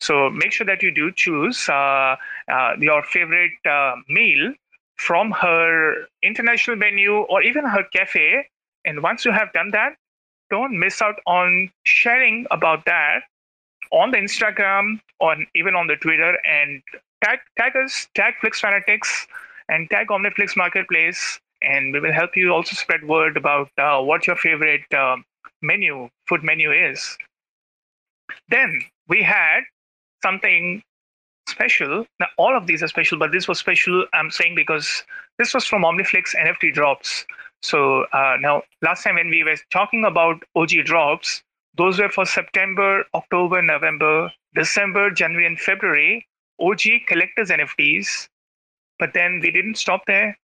Speaker 2: So make sure that you do choose uh, uh, your favorite uh, meal from her international menu or even her cafe. And once you have done that, don't miss out on sharing about that on the Instagram or even on the Twitter and tag tag us, tag Flix Fanatics, and tag Omniflix Marketplace, and we will help you also spread word about uh, what your favorite uh, menu, food menu is. Then we had something special. Now, all of these are special, but this was special, I'm saying, because this was from Omniflix NFT drops. So uh, now, last time when we were talking about OG drops, those were for September, October, November, December, January, and February, OG collectors NFTs. But then we didn't stop there.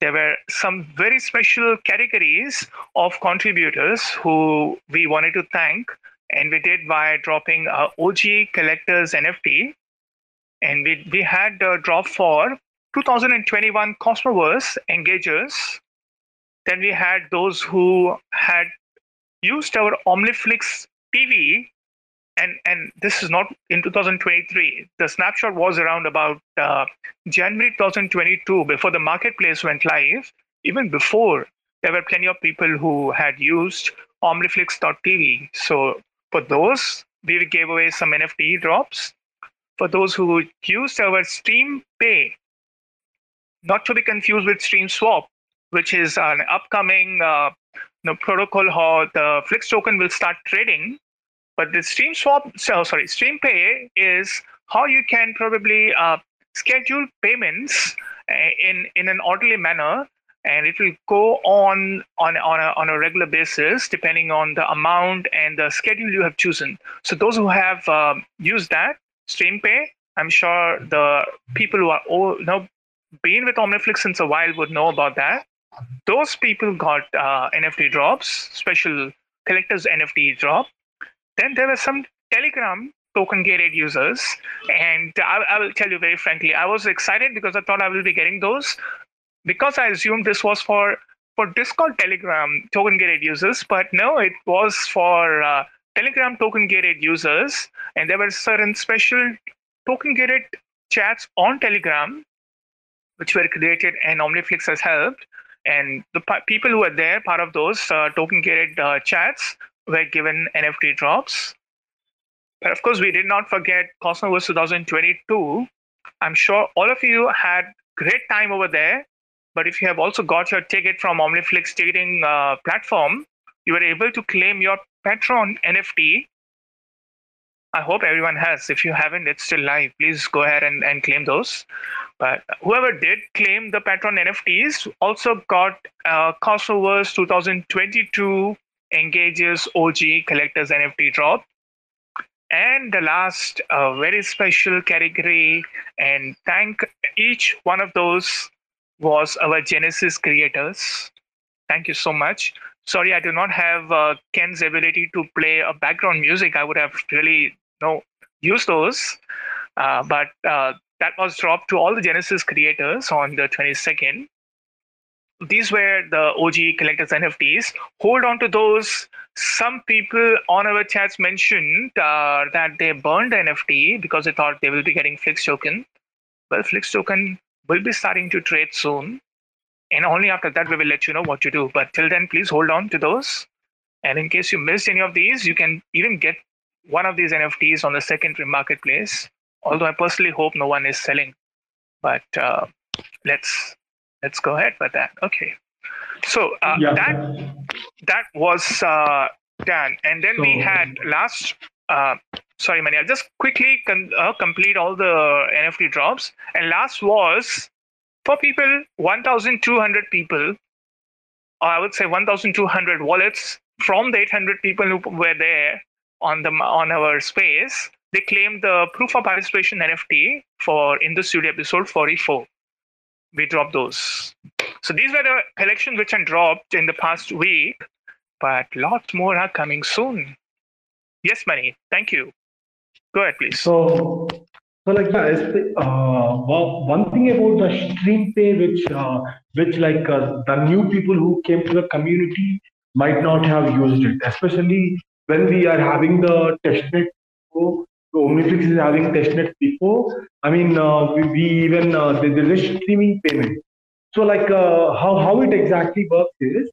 Speaker 2: There were some very special categories of contributors who we wanted to thank and we did by dropping uh, OG collectors NFT, and we we had a drop for 2021 Cosmoverse engagers. Then we had those who had used our Omniflix TV, and and this is not in 2023. The snapshot was around about uh, January 2022 before the marketplace went live. Even before, there were plenty of people who had used Omniflix.tv. So for those, we gave away some NFT drops. For those who used our Stream Pay, not to be confused with Stream Swap, which is an upcoming uh, you know, protocol how the Flix token will start trading. But the Stream Swap, so, sorry, Stream Pay is how you can probably uh, schedule payments uh, in in an orderly manner and it will go on on on a, on a regular basis depending on the amount and the schedule you have chosen. So those who have uh, used that streampay i'm sure the people who are all, you know been with omniflix since a while would know about that. Those people got uh, nft drops special collectors nft drop. Then there were some telegram token gated users. And I, I will tell you very frankly i was excited because i thought i will be getting those because I assumed this was for for Discord Telegram token gated users, but no, it was for uh, Telegram token gated users, and there were certain special token gated chats on Telegram, which were created and Omniflix has helped. and the p- people who were there, part of those uh, token gated uh, chats, were given NFT drops. But of course, we did not forget Cosmoverse 2022. I'm sure all of you had great time over there. But if you have also got your ticket from OmniFlix ticketing uh, platform, you are able to claim your Patron NFT. I hope everyone has. If you haven't, it's still live. Please go ahead and, and claim those. But whoever did claim the Patron NFTs also got uh, Cosmoverse 2022 Engages OG Collectors NFT drop. And the last uh, very special category, and thank each one of those was our Genesis creators. Thank you so much. Sorry, I do not have uh, Ken's ability to play a background music. I would have really you know, used those. Uh, but uh, that was dropped to all the Genesis creators on the 22nd. These were the OG collectors NFTs. Hold on to those. Some people on our chats mentioned uh, that they burned the NFT because they thought they will be getting Flix token. Well, Flix token will be starting to trade soon. And only after that, we will let you know what to do. But till then, please hold on to those. And in case you missed any of these, you can even get one of these NFTs on the secondary marketplace. Although I personally hope no one is selling. But uh, let's let's go ahead with that. Okay. So uh,
Speaker 6: Yeah.
Speaker 2: that that was uh, done, and then we had last. Sorry, Mani. I'll just quickly con- uh, complete all the NFT drops. And last was for people, 1,200 people, or I would say 1,200 wallets from the 800 people who were there on the on our space. They claimed the proof of participation NFT for in the studio episode 44. We dropped those. So these were the collections which I dropped in the past week, but lots more are coming soon. Yes, Mani. Thank you. Go ahead, please.
Speaker 6: So, so like yeah, uh, well, one thing about the stream pay, which uh, which like uh, the new people who came to the community might not have used it, especially when we are having the testnet. So, Omniflix is having testnet before. I mean, uh, we, we even uh, there is a streaming payment. So like uh, how how it exactly works is,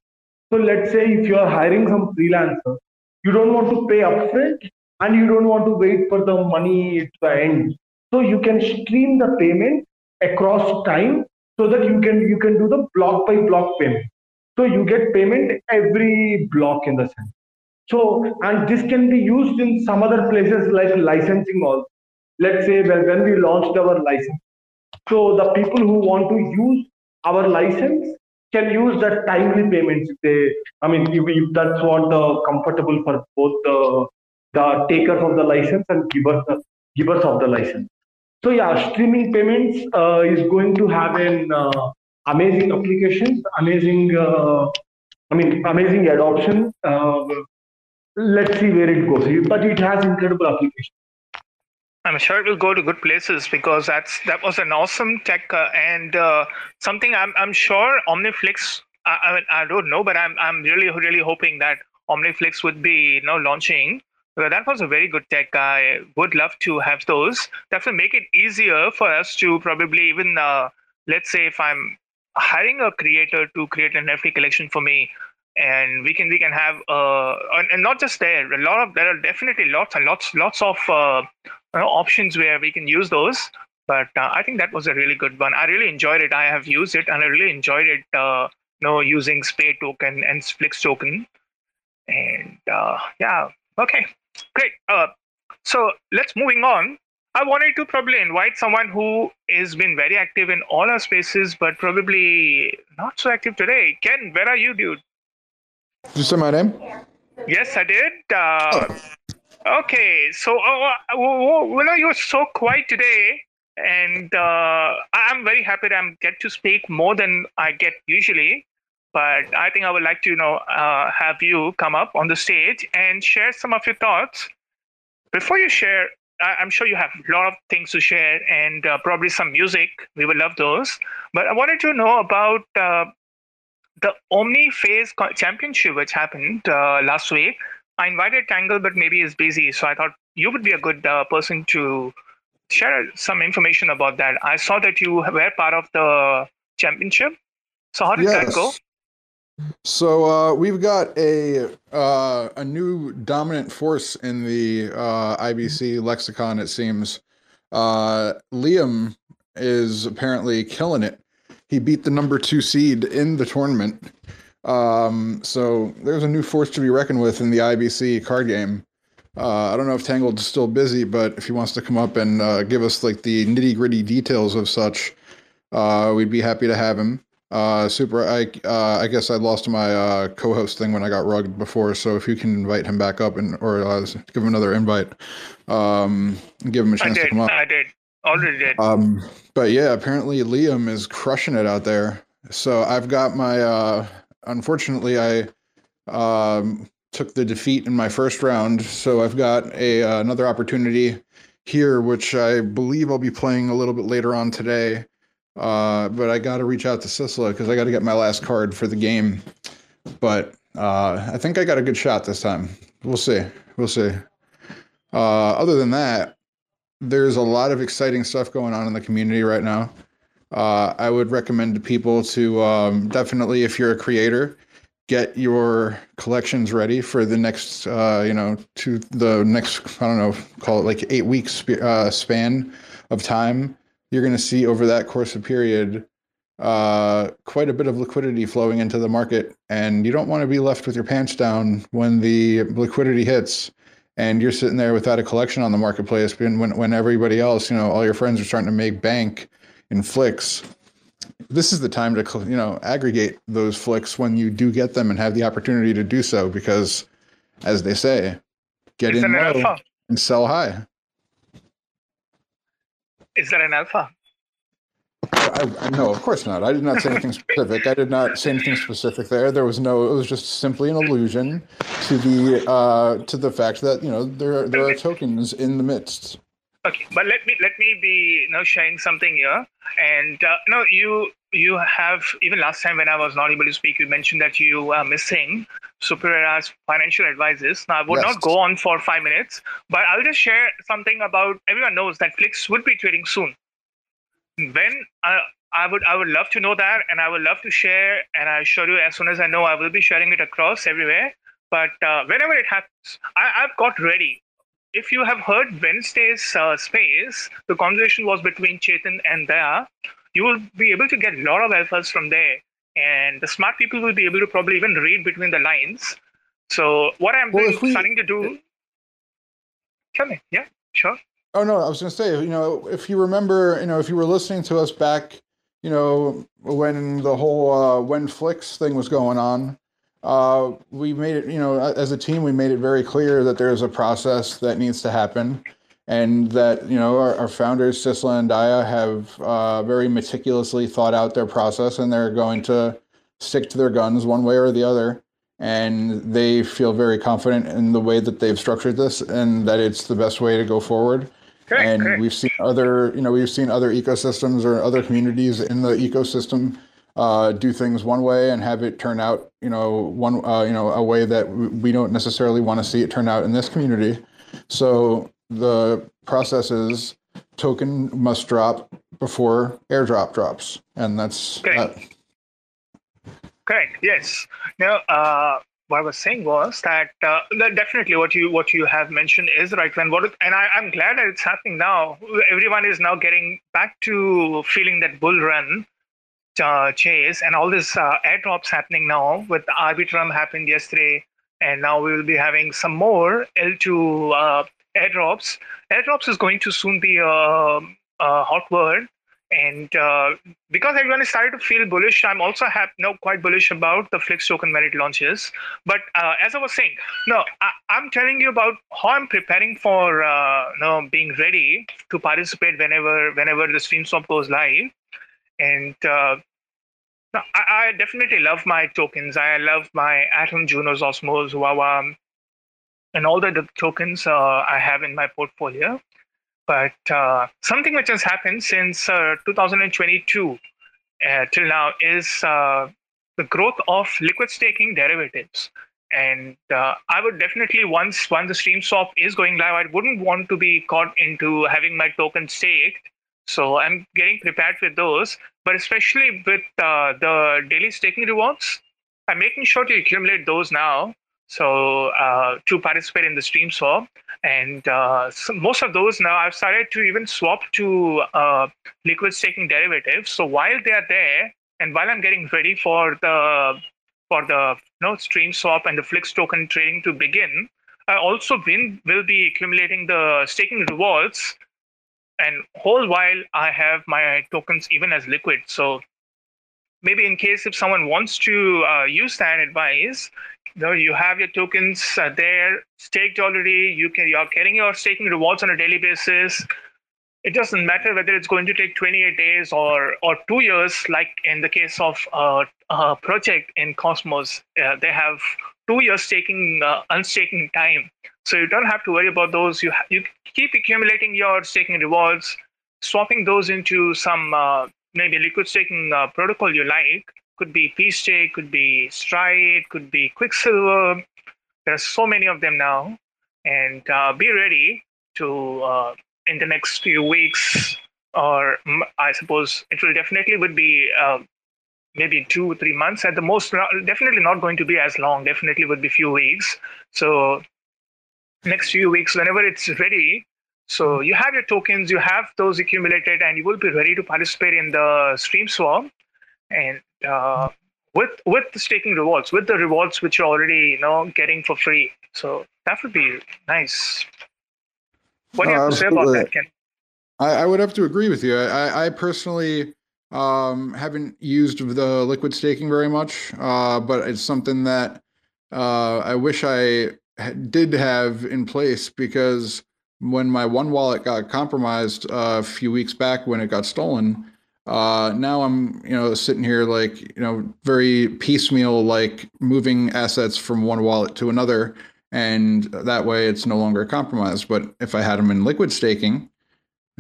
Speaker 6: so let's say if you are hiring some freelancer, you don't want to pay upfront and you don't want to wait for the money the end. So you can stream the payment across time so that you can you can do the block by block payment. So you get payment every block in the sense. So and this can be used in some other places like licensing also. Let's say when, when we launched our license. So the people who want to use our license can use that timely payments they i mean if, if that's what the comfortable for both the the takers of the license and givers givers of the license so yeah streaming payments uh, is going to have an uh, amazing application amazing uh, i mean amazing adoption uh, let's see where it goes but it has incredible application
Speaker 2: I'm sure it will go to good places because that's that was an awesome tech uh, and uh, something I'm I'm sure Omniflix. I, I mean I don't know, but I'm I'm really really hoping that Omniflix would be you know launching. Well, that was a very good tech. I would love to have those. That will make it easier for us to probably even uh, let's say if I'm hiring a creator to create an NFT collection for me, and we can we can have uh and, not just there a lot of there are definitely lots and lots lots of uh, you know, options where we can use those. But uh, i think that was a really good one. I really enjoyed it. I have used it and i really enjoyed it uh you know using spay token and flix token. And uh yeah okay great uh so let's moving on I wanted to probably invite someone who has been very active in all our spaces, but probably not so active today. Ken, where are you, dude?
Speaker 3: Did you say my name?
Speaker 2: Yes, I did. Uh, okay, so uh, uh, well, you're so quiet today, and uh, I'm very happy that I get to speak more than I get usually. But I think I would like to, you know, uh, have you come up on the stage and share some of your thoughts. Before you share, I- I'm sure you have a lot of things to share and uh, probably some music. We will love those. But I wanted to know about uh, the Omni Phase Championship, which happened uh, last week. I invited Tangle, but maybe he's busy. So I thought you would be a good uh, person to share some information about that. I saw that you were part of the championship. So how did that go?
Speaker 3: So uh, we've got a uh, a new dominant force in the uh, IBC lexicon. It seems uh, Liam is apparently killing it. He beat the number two seed in the tournament. Um, so there's a new force to be reckoned with in the IBC card game. Uh, I don't know if Tangled's still busy, but if he wants to come up and uh, give us like the nitty gritty details of such, we'd be happy to have him. Uh, super. I uh, I guess I lost my uh, co-host thing when I got rugged before. So if you can invite him back up and or uh, give him another invite, um, give him a chance to come up.
Speaker 2: I did. Already did.
Speaker 3: Um, but yeah, apparently Liam is crushing it out there. So I've got my. Uh, unfortunately, I um, took the defeat in my first round, so I've got a uh, another opportunity here, which I believe I'll be playing a little bit later on today. Uh, but I got to reach out to Sistla because I got to get my last card for the game. But uh, I think I got a good shot this time. We'll see. We'll see. Uh, other than that, there's a lot of exciting stuff going on in the community right now. Uh, I would recommend to people to um, definitely, if you're a creator, get your collections ready for the next, uh, you know, to the next, I don't know, call it like eight weeks sp- uh, span of time. You're going to see over that course of period uh, quite a bit of liquidity flowing into the market, and you don't want to be left with your pants down when the liquidity hits and you're sitting there without a collection on the marketplace when, when, everybody else, you know, all your friends are starting to make bank in Flix. This is the time to, you know, aggregate those Flix when you do get them and have the opportunity to do so because, as they say, get
Speaker 2: Is
Speaker 3: in low and sell high.
Speaker 2: Is that an alpha?
Speaker 3: I, no, of course not. I did not say anything specific. I did not say anything specific there. There was no. It was just simply an allusion to the uh, to the fact that you know there there are tokens in the midst.
Speaker 2: Okay, but let me let me be you know sharing something here. And uh, no, you you have even last time when I was not able to speak, you mentioned that you are missing Super Era's financial advisors. Now I would
Speaker 3: Yes.
Speaker 2: not go on for five minutes, but I'll just share something about. Everyone knows that Flix would be trading soon. When uh, I would I would love to know that, and I would love to share. And I assure you, as soon as I know, I will be sharing it across everywhere. But uh, whenever it happens, I, I've got ready if you have heard Wednesday's uh, space, the conversation was between Chetan and Daya. You will be able to get a lot of alphas from there, and the smart people will be able to probably even read between the lines. So what I'm
Speaker 3: Well, we-
Speaker 2: starting to do, tell me, yeah, sure.
Speaker 3: Oh no, I was going to say, you know, if you remember, you know, if you were listening to us back, you know, when the whole uh, when Flix thing was going on, uh, we made it, you know, as a team, we made it very clear that there's a process that needs to happen, and that you know our, our founders Sistla and Daya have uh, very meticulously thought out their process, and they're going to stick to their guns one way or the other. And they feel very confident in the way that they've structured this, and that it's the best way to go forward
Speaker 2: Correct,
Speaker 3: and
Speaker 2: correct.
Speaker 3: we've seen other you know we've seen other ecosystems or other communities in the ecosystem uh, do things one way and have it turn out you know one uh, you know a way that we don't necessarily want to see it turn out in this community so the process is token must drop before airdrop drops and that's
Speaker 2: Correct.
Speaker 3: that.
Speaker 2: Correct. Yes. Now, uh, what I was saying was that, uh, that definitely what you what you have mentioned is right. And what and I, I'm glad that it's happening now. Everyone is now getting back to feeling that bull run uh, chase, and all this uh, airdrops happening now. With Arbitrum happened yesterday, and now we will be having some more L2 uh, airdrops. Airdrops is going to soon be a, a hot word. And uh, because everyone is starting to feel bullish, I'm also have no, quite bullish about the Flix token when it launches. But uh, as I was saying, no, I- I'm telling you about how I'm preparing for uh, no, being ready to participate whenever whenever the stream swap goes live. And uh, no, I-, I definitely love my tokens. I love my Atom, Junos, Osmos, Huahua, and all the, the tokens uh, I have in my portfolio. But uh, something which has happened since uh, 2022 uh, till now is uh, the growth of liquid staking derivatives. And uh, I would definitely once once the stream swap is going live, I wouldn't want to be caught into having my token staked So I'm getting prepared with those, but especially with uh, the daily staking rewards, I'm making sure to accumulate those now. So uh, to participate in the stream swap, and uh, so most of those now I've started to even swap to uh, liquid staking derivatives. So while they are there, and while I'm getting ready for the for the you know, stream swap and the Flix token trading to begin, I also will be accumulating the staking rewards and whole while I have my tokens even as liquid. So maybe in case if someone wants to uh, use that advice, you know, you have your tokens uh, there staked already. You can you're getting your staking rewards on a daily basis. It doesn't matter whether it's going to take 28 days or or two years, like in the case of uh, a project in Cosmos. Uh, they have two years staking uh, unstaking time, so you don't have to worry about those. You ha- you keep accumulating your staking rewards, swapping those into some uh, maybe liquid staking uh, protocol you like. Could be pStake, could be Stride, could be Quicksilver. There are so many of them now, and uh, be ready to uh, in the next few weeks, or I suppose it will definitely would be uh, maybe two three months at the most. Definitely not going to be as long. Definitely would be few weeks. So next few weeks, whenever it's ready, so you have your tokens, you have those accumulated, and you will be ready to participate in the stream swap, and uh, with with the staking rewards, with the rewards which you're already you know getting for free. So that would be nice. What do you have to say about that, Ken?
Speaker 3: I, I would have to agree with you. I, I personally um, haven't used the liquid staking very much, uh, but it's something that uh, I wish I did have in place because when my one wallet got compromised a few weeks back when it got stolen, uh, now I'm you know sitting here like you know very piecemeal, like moving assets from one wallet to another, and that way it's no longer compromised. But if I had them in liquid staking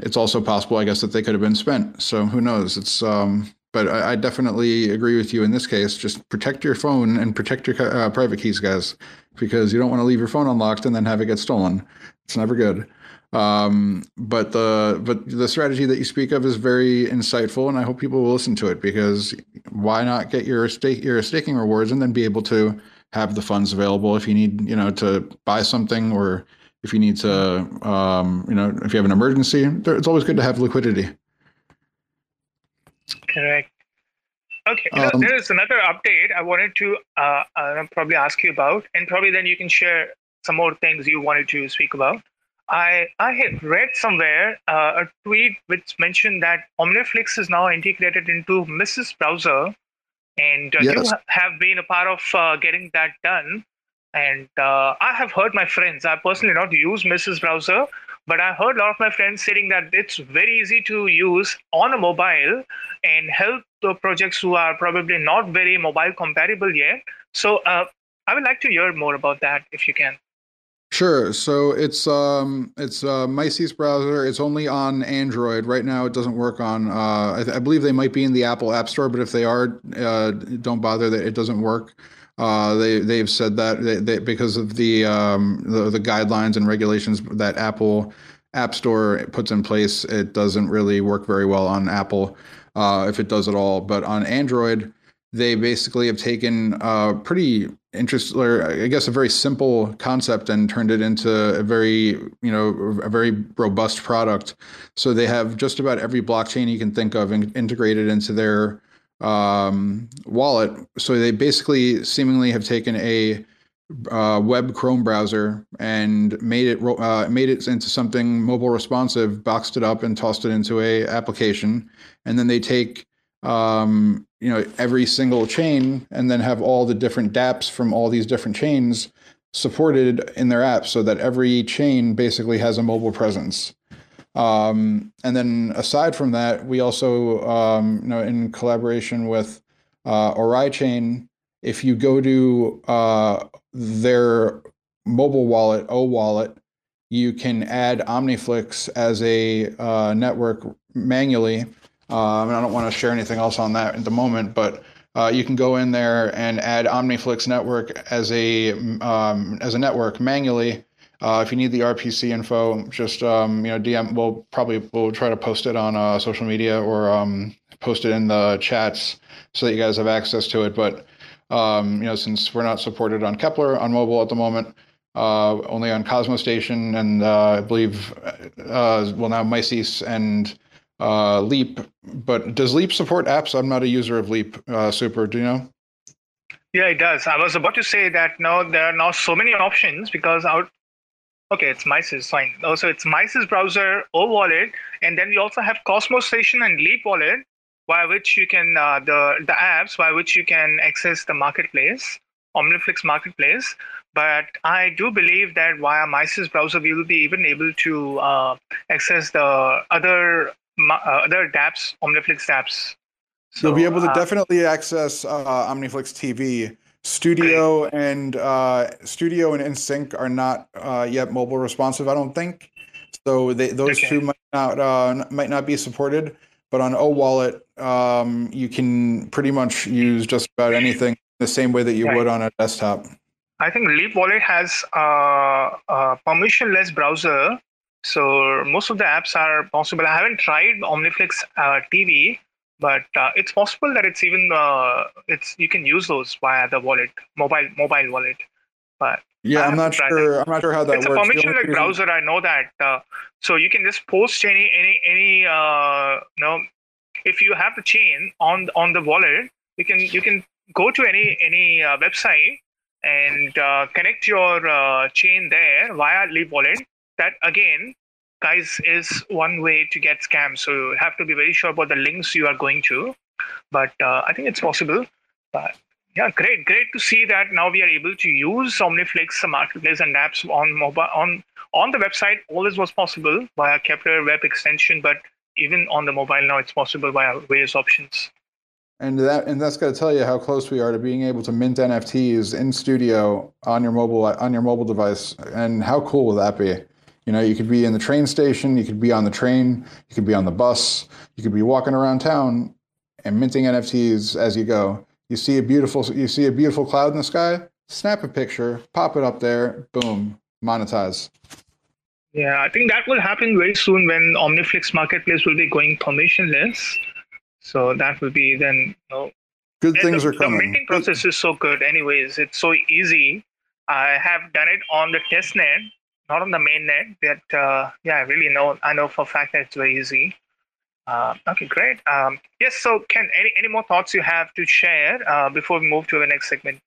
Speaker 3: it's also possible, I guess, that they could have been spent. So who knows? It's um, but I, I definitely agree with you in this case. Just protect your phone and protect your uh, private keys, guys, because you don't want to leave your phone unlocked and then have it get stolen. It's never good. Um, but the but the strategy that you speak of is very insightful, and I hope people will listen to it because why not get your stake your staking rewards and then be able to have the funds available if you need you know to buy something or if you need to, um, you know, if you have an emergency, it's always good to have liquidity.
Speaker 2: Correct. Okay, you
Speaker 3: Um,
Speaker 2: there is another update I wanted to uh, uh, probably ask you about, and probably then you can share some more things you wanted to speak about. I I had read somewhere uh, a tweet which mentioned that Omniflix is now integrated into Mises Browser, and uh, you
Speaker 3: Yes.
Speaker 2: ha- have been a part of uh, getting that done. And uh, I have heard my friends. I personally not use Mises Browser, but I heard a lot of my friends saying that it's very easy to use on a mobile and help the projects who are probably not very mobile compatible yet. So uh, I would like to hear more about that if you can.
Speaker 3: Sure. So it's um it's uh, browser. It's only on Android right now. It doesn't work on. Uh, I, th- I believe they might be in the Apple App Store, but if they are, uh, don't bother. That it doesn't work. Uh, they they've said that they, they, because of the, um, the the guidelines and regulations that Apple App Store puts in place, it doesn't really work very well on Apple, uh, if it does at all. But on Android, they basically have taken a pretty interest or I guess a very simple concept and turned it into a very you know a very robust product. So they have just about every blockchain you can think of in, integrated into their um, wallet. So they basically seemingly have taken a uh, web Chrome browser and made it uh, made it into something mobile responsive, boxed it up and tossed it into a application, and then they take um, you know every single chain and then have all the different dApps from all these different chains supported in their app, so that every chain basically has a mobile presence. Um, and then aside from that, we also, um, you know, in collaboration with uh, Oraichain, if you go to uh, their mobile wallet, O Wallet, you can add OmniFlix as a uh, network manually. Um, and I don't want to share anything else on that at the moment, but uh, you can go in there and add OmniFlix network as a um, as a network manually Uh, if you need the RPC info, just um, you know DM. We'll probably we'll try to post it on uh, social media or um, post it in the chats so that you guys have access to it. But um, you know, since we're not supported on Keplr on mobile at the moment, uh, only on Cosmostation and uh, I believe uh, well now Mises and uh, Leap. But does Leap support apps? I'm not a user of Leap. Uh, Super, do you know?
Speaker 2: Yeah, it does. I was about to say that now there are now so many options because out. Okay, it's Mises, fine. Also, it's Mises browser, O Wallet, and then we also have Cosmostation and Leap Wallet, by which you can uh, the the apps by which you can access the marketplace, Omniflix marketplace. But I do believe that via Mises browser, we will be even able to uh, access the other uh, other dApps, Omniflix dApps.
Speaker 3: So, You'll be able to uh, definitely access uh, Omniflix TV. Studio and uh, Studio and InSync are not uh, yet mobile responsive, I don't think. So they, those okay. two might not uh, might not be supported. But on O Wallet, um, you can pretty much use just about anything the same way that you right. would on a desktop.
Speaker 2: I think Leap Wallet has a, a permissionless browser, so most of the apps are possible. I haven't tried Omniflix uh, TV, but uh, it's possible that it's even uh, it's you can use those via the wallet, mobile mobile wallet. But
Speaker 3: yeah, I'm not sure. I'm not sure how that
Speaker 2: it's
Speaker 3: works.
Speaker 2: It's a permissionless browser. I know that. Uh, so you can just post any any any uh, you know if you have the chain on on the wallet, you can you can go to any any uh, website and uh, connect your uh, chain there via Leap Wallet. That again, guys, is one way to get scammed. So you have to be very sure about the links you are going to. But uh, I think it's possible. But yeah, great, great to see that now we are able to use Omniflix marketplace and apps on mobile on on the website. All this was possible via Keplr web extension, but even on the mobile now, it's possible via various options
Speaker 3: and that and that's got to tell you how close we are to being able to mint NFTs in studio on your mobile on your mobile device. And how cool will that be? You know, you could be in the train station, you could be on the train, you could be on the bus, you could be walking around town and minting NFTs as you go. You see a beautiful you see a beautiful cloud in the sky, snap a picture, pop it up there, boom, monetize.
Speaker 2: Yeah, I think that will happen very soon when Omniflix Marketplace will be going permissionless so that will be then you know,
Speaker 3: good things
Speaker 2: the,
Speaker 3: are coming.
Speaker 2: The minting process is so good, anyways. It's so easy. I have done it on the test net, not on the main net. That uh, yeah, I really know. I know for a fact that it's very easy. Uh, okay, great. Um, yes. So, Ken, any any more thoughts you have to share uh, before we move to the next segment?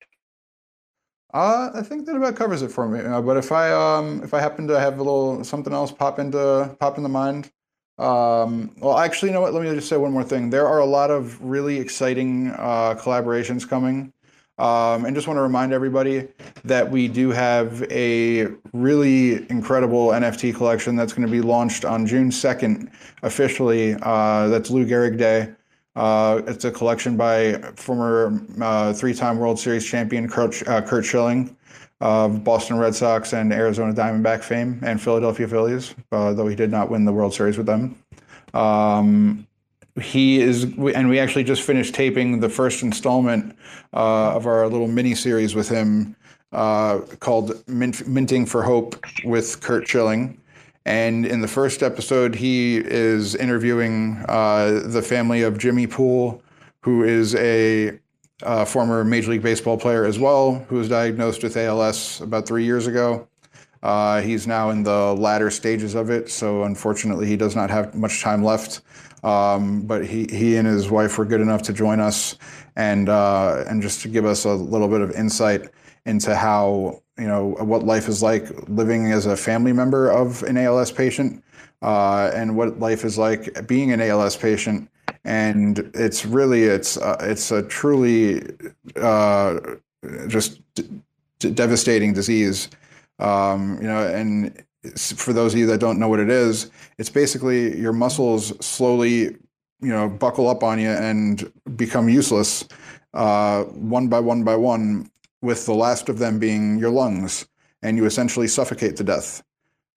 Speaker 3: Uh, I think that about covers it for me. Uh, but if I um if I happen to have a little something else pop into pop into mind, um, well, actually, you know what? Let me just say one more thing. There are a lot of really exciting uh, collaborations coming. Um, and just want to remind everybody that we do have a really incredible NFT collection that's going to be launched on June 2nd officially. Uh, that's Lou Gehrig Day. Uh, it's a collection by former uh, three time World Series champion Curt, uh, Curt Schilling of Boston Red Sox and Arizona Diamondback fame and Philadelphia Phillies, uh, though he did not win the World Series with them. Um, he is, and we actually just finished taping the first installment uh, of our little mini series with him uh, called Mint, Minting for Hope with Curt Schilling. And in the first episode, he is interviewing uh, the family of Jimmy Poole, who is a uh, former Major League Baseball player as well, who was diagnosed with ALS about three years ago. Uh, he's now in the latter stages of it, so unfortunately, he does not have much time left. Um, but he, he and his wife were good enough to join us and uh, and just to give us a little bit of insight into how you know what life is like living as a family member of an ALS patient uh, and what life is like being an ALS patient and it's really it's uh, it's a truly uh, just d- devastating disease. Um, you know, and for those of you that don't know what it is, it's basically your muscles slowly, you know, buckle up on you and become useless, uh, one by one by one, with the last of them being your lungs, and you essentially suffocate to death.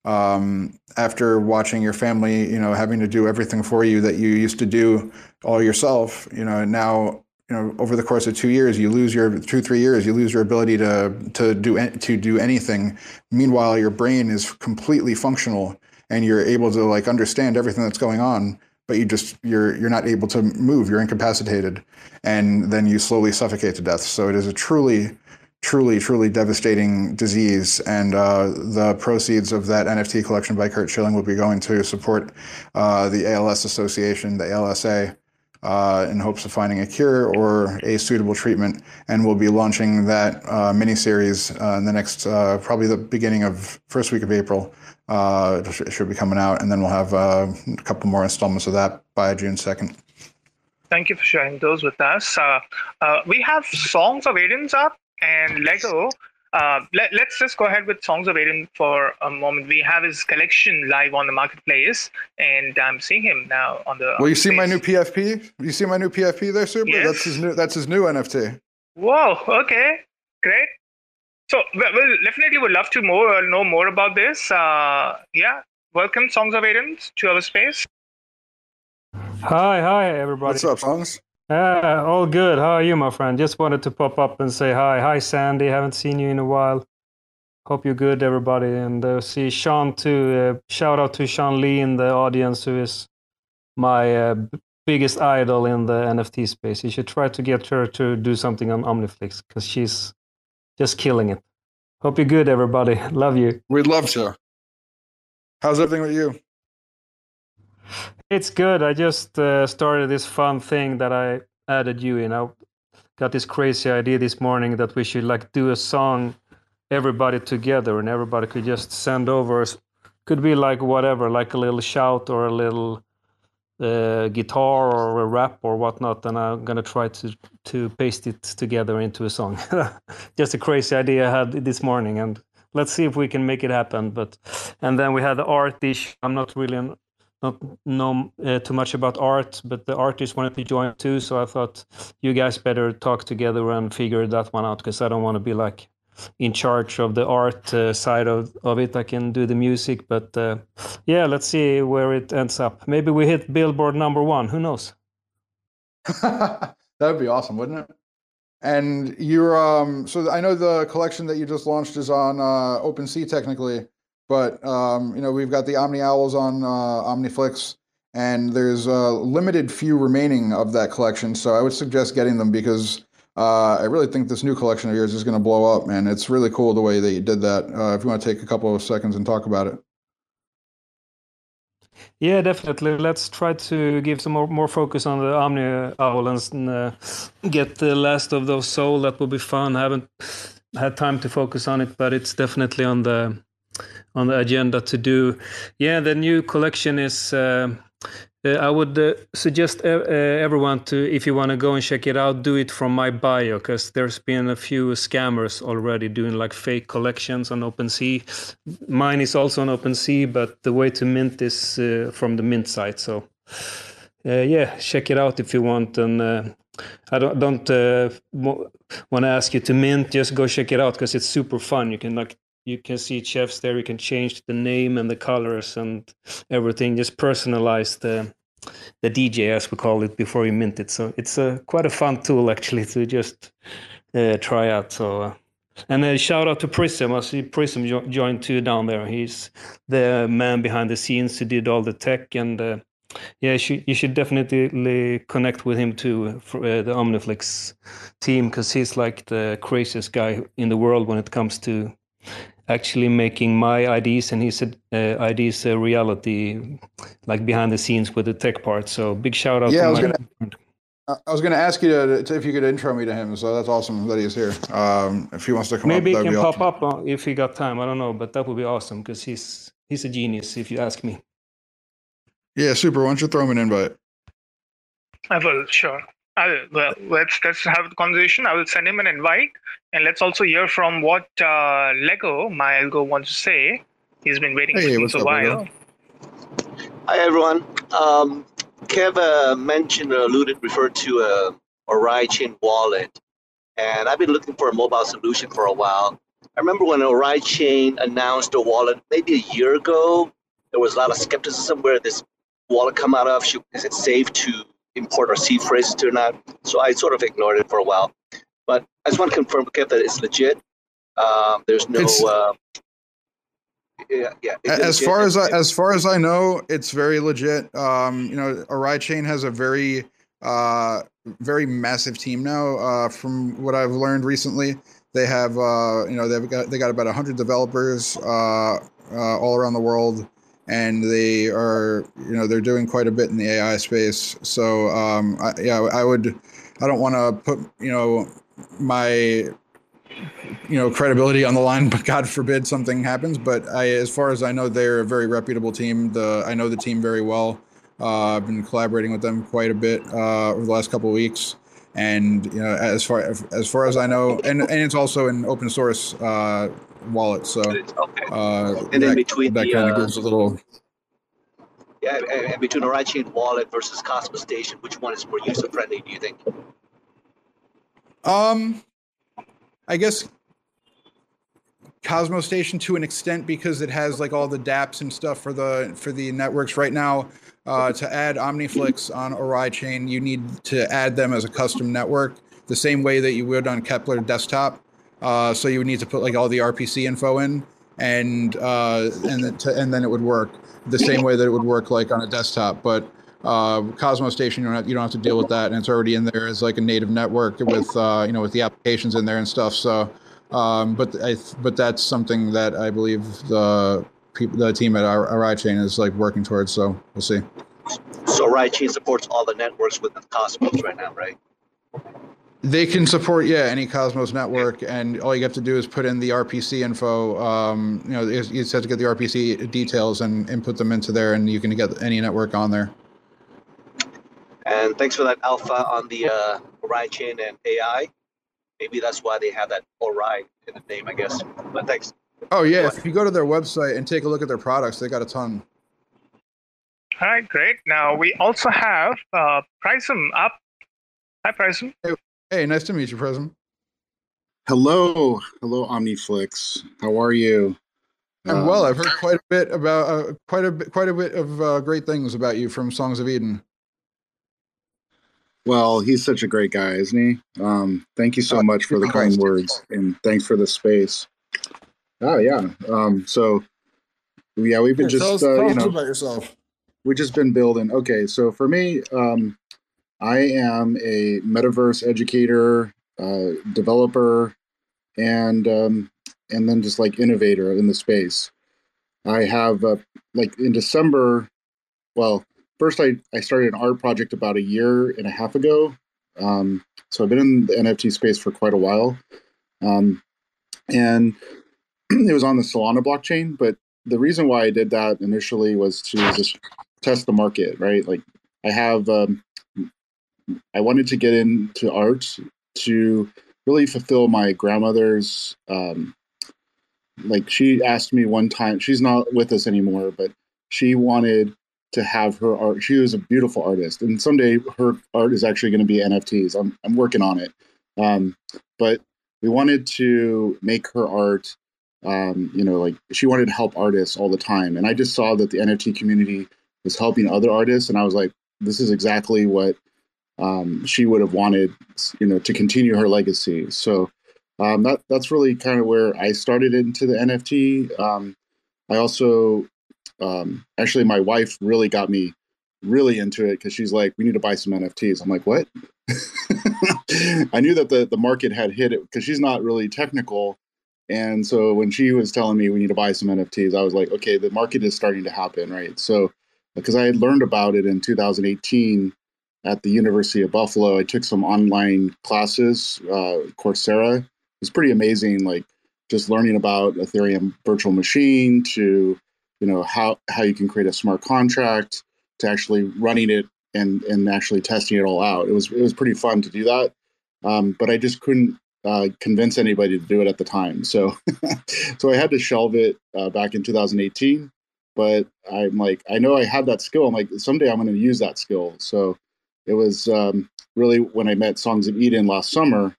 Speaker 3: Um, after watching your family, you know, having to do everything for you that you used to do all yourself, you know, now you know over the course of two years you lose your two three years you lose your ability to to do to do anything. Meanwhile your brain is completely functional and you're able to like understand everything that's going on but you just you're you're not able to move you're incapacitated and then you slowly suffocate to death. So it is a truly truly truly devastating disease and uh, the proceeds of that nft collection by Curt schilling will be going to support uh, the als association the alsa uh, in hopes of finding a cure or a suitable treatment. And we'll be launching that uh, mini series uh, in the next, uh, probably the beginning of first week of April. Uh, it should be coming out, and then we'll have uh, a couple more installments of that by June 2nd.
Speaker 2: Thank you for sharing those with us. we have Songs of Eden's up and Lego uh, let, us just go ahead with Songs of Eden for a moment. We have his collection live on the marketplace, and I'm seeing him now on the.
Speaker 3: Well, you see my new PFP? You see my new PFP there, Super? Yes. That's his new. That's his new NFT.
Speaker 2: Whoa! Okay, great. So we'll definitely would love to more uh, know more about this. Uh, yeah, welcome, Songs of Eden, to our space.
Speaker 11: Hi, hi, everybody.
Speaker 3: What's up, Songs?
Speaker 11: Uh, all good. How are you, my friend? Just wanted to pop up and say hi. Hi, Sandy. Haven't seen you in a while. Hope you're good, everybody. And uh, see Sean too. Uh, shout out to Sean Lee in the audience, who is my uh, biggest idol in the NFT space. You should try to get her to do something on Omniflix because she's just killing it. Hope you're good, everybody. [LAUGHS] Love you.
Speaker 3: We'd love to. How's everything with you?
Speaker 11: It's good. I just uh, started this fun thing that I added you in. I got this crazy idea this morning that we should like do a song, everybody together, and everybody could just send over. Could be like whatever, like a little shout or a little uh, guitar or a rap or whatnot, and I'm gonna try to to paste it together into a song. [LAUGHS] just a crazy idea I had this morning, and let's see if we can make it happen. But and then we had the art dish. I'm not really an not know uh, too much about art, but the artist wanted to join too. So I thought you guys better talk together and figure that one out because I don't want to be like in charge of the art uh, side of, of it. I can do the music, but uh, yeah, let's see where it ends up. Maybe we hit Billboard number one. Who knows? [LAUGHS]
Speaker 3: that would be awesome, wouldn't it? And you're um so I know the collection that you just launched is on uh OpenSea technically. But um, you know, we've got the Omni Owls on uh, OmniFlix, and there's a limited few remaining of that collection. So I would suggest getting them because uh, I really think this new collection of yours is going to blow up, man. It's really cool the way that you did that. Uh, if you want to take a couple of seconds and talk about it.
Speaker 11: Yeah, definitely. Let's try to give some more, more focus on the Omni Owls and uh, get the last of those soul. That will be fun. I haven't had time to focus on it, but it's definitely on the on the agenda to do. Yeah, the new collection is. Uh, uh, I would uh, suggest uh, everyone to, if you want to go and check it out, do it from my bio because there's been a few scammers already doing like fake collections on OpenSea. Mine is also on OpenSea, but the way to mint is uh, from the mint site. So, uh, yeah, check it out if you want. And I don't don't want to ask you to mint. Just go check it out because it's super fun. You can like you can see chefs there you can change the name and the colors and everything just personalize the the dj as we call it before you mint it. So it's a quite a fun tool actually to just uh, try out. So uh, and a shout out to prism. I see prism jo- joined too down there. He's the man behind the scenes who did all the tech and uh, yeah, you should, definitely connect with him too, for, uh, the Omniflix team, because he's like the craziest guy in the world when it comes to actually making my ideas and his uh, IDs a reality, like behind the scenes with the tech part. So big shout out.
Speaker 3: Yeah, I was gonna. I was going to ask you to, to, if you could intro me to him. So that's awesome that he's here. Um, if he wants to come
Speaker 11: maybe
Speaker 3: up,
Speaker 11: he can pop
Speaker 3: awesome.
Speaker 11: up if he got time. I don't know, but that would be awesome because he's he's a genius, if you ask me.
Speaker 3: Yeah, super. Why don't you throw him an invite?
Speaker 2: I will. Sure. I'll, well, let's let's have the conversation. I will send him an invite, and let's also hear from what uh, Lego, my algo, wants to say. He's been waiting hey, for a while.
Speaker 12: Hi everyone. Um, Kev uh, mentioned, or alluded, referred to a Oraichain wallet, and I've been looking for a mobile solution for a while. I remember when Oraichain announced a wallet maybe a year ago. There was a lot of skepticism where this wallet come out of. Is it safe to import or seed phrases to or not. So I sort of ignored it for a while. But I just want to confirm, Kev, that it's legit. Um, there's no. Uh, yeah, yeah.
Speaker 3: as far as I, as far as I know, it's very legit. Um, you know, Oraichain has a very uh, very massive team now. Uh, from what I've learned recently, they have uh, you know they've got they got about hundred developers uh, uh, all around the world, and they are you know they're doing quite a bit in the AI space. So um, I, yeah, I would I don't want to put you know my you know credibility on the line but god forbid something happens. But i as far as i know they're a very reputable team. The i know the team very well. Uh, i've been collaborating with them quite a bit uh, over the last couple of weeks. And you know as far as far as i know and and it's also an open source uh, wallet so uh,
Speaker 12: And then
Speaker 3: that,
Speaker 12: between
Speaker 3: that kind of
Speaker 12: uh,
Speaker 3: gives a little
Speaker 12: Yeah, and, between Oraichain Wallet versus Cosmostation, which one is more user friendly? Do you think?
Speaker 3: Um, I guess Cosmostation to an extent because it has like all the DApps and stuff for the for the networks right now. Uh, to add OmniFlix on Oraichain, you need to add them as a custom network, the same way that you would on Keplr desktop. Uh, so you would need to put like all the RPC info in, and uh, and then to, and then it would work the same way that it would work like on a desktop. But uh, Cosmostation, you don't have, you don't have to deal with that, and it's already in there as like a native network with uh, you know with the applications in there and stuff. So, um, but I but that's something that I believe the the team at Chain is like working towards. So we'll see.
Speaker 12: So Chain supports all the networks within Cosmos right now, right?
Speaker 3: They can support yeah any Cosmos network, and all you have to do is put in the RPC info. Um, you know, you you just have to get the RPC details and input them into there, and you can get any network on there.
Speaker 12: And thanks for that alpha on the uh, Oraichain and AI. Maybe that's why they have that Arai in the name, I guess. But thanks.
Speaker 3: Oh yeah, if you go to their website and take a look at their products, they got a ton.
Speaker 2: All right, great. Now we also have uh, Prism up. Hi, Prism.
Speaker 3: Hey, nice to meet you, Prism.
Speaker 13: Hello, hello, OmniFlix. How are you?
Speaker 3: I'm well.
Speaker 13: Um,
Speaker 3: I've heard quite a bit about uh, quite a bit, quite a bit of uh, great things about you from Songs of Eden.
Speaker 13: Well, he's such a great guy, isn't he? Um, thank you so much for the kind words and thanks for the space. Oh yeah. Um, so yeah, we've been just
Speaker 3: tell us,
Speaker 13: uh,
Speaker 3: tell
Speaker 13: you know
Speaker 3: about yourself.
Speaker 13: we just been building. Okay, so for me, um, I am a metaverse educator, uh, developer, and um, and then just like innovator in the space. I have uh, like in December. Well, first I I started an art project about a year and a half ago. Um, so I've been in the NFT space for quite a while, um, and [CLEARS THROAT] it was on the Solana blockchain. But the reason why I did that initially was to just test the market, right? Like I have, um, I wanted to get into art to really fulfill my grandmother's. Um, like she asked me one time, she's not with us anymore, but she wanted to have her art. She was a beautiful artist, and someday her art is actually going to be NFTs. I'm I'm working on it, um, but we wanted to make her art um, you know, like she wanted to help artists all the time. And I just saw that the NFT community was helping other artists. And I was like, this is exactly what um, she would have wanted, you know, to continue her legacy. So um, that that's really kind of where I started into the NFT. Um, I also, um, actually, my wife really got me really into it because she's like, we need to buy some NFTs. I'm like, what? [LAUGHS] I knew that the, the market had hit it because she's not really technical. And so when she was telling me we need to buy some NFTs, I was like, okay, the market is starting to happen, right? So because I had learned about it in 2018 at the University of Buffalo, I took some online classes, uh, Coursera. It was pretty amazing, like just learning about Ethereum virtual machine to, you know, how how you can create a smart contract to actually running it and and actually testing it all out. It was it was pretty fun to do that, um, but I just couldn't uh, convince anybody to do it at the time. So, [LAUGHS] so I had to shelve it uh, back in 2018. But I'm like, I know I had that skill. I'm like, someday I'm going to use that skill. So it was um, really when I met Songs of Eden last summer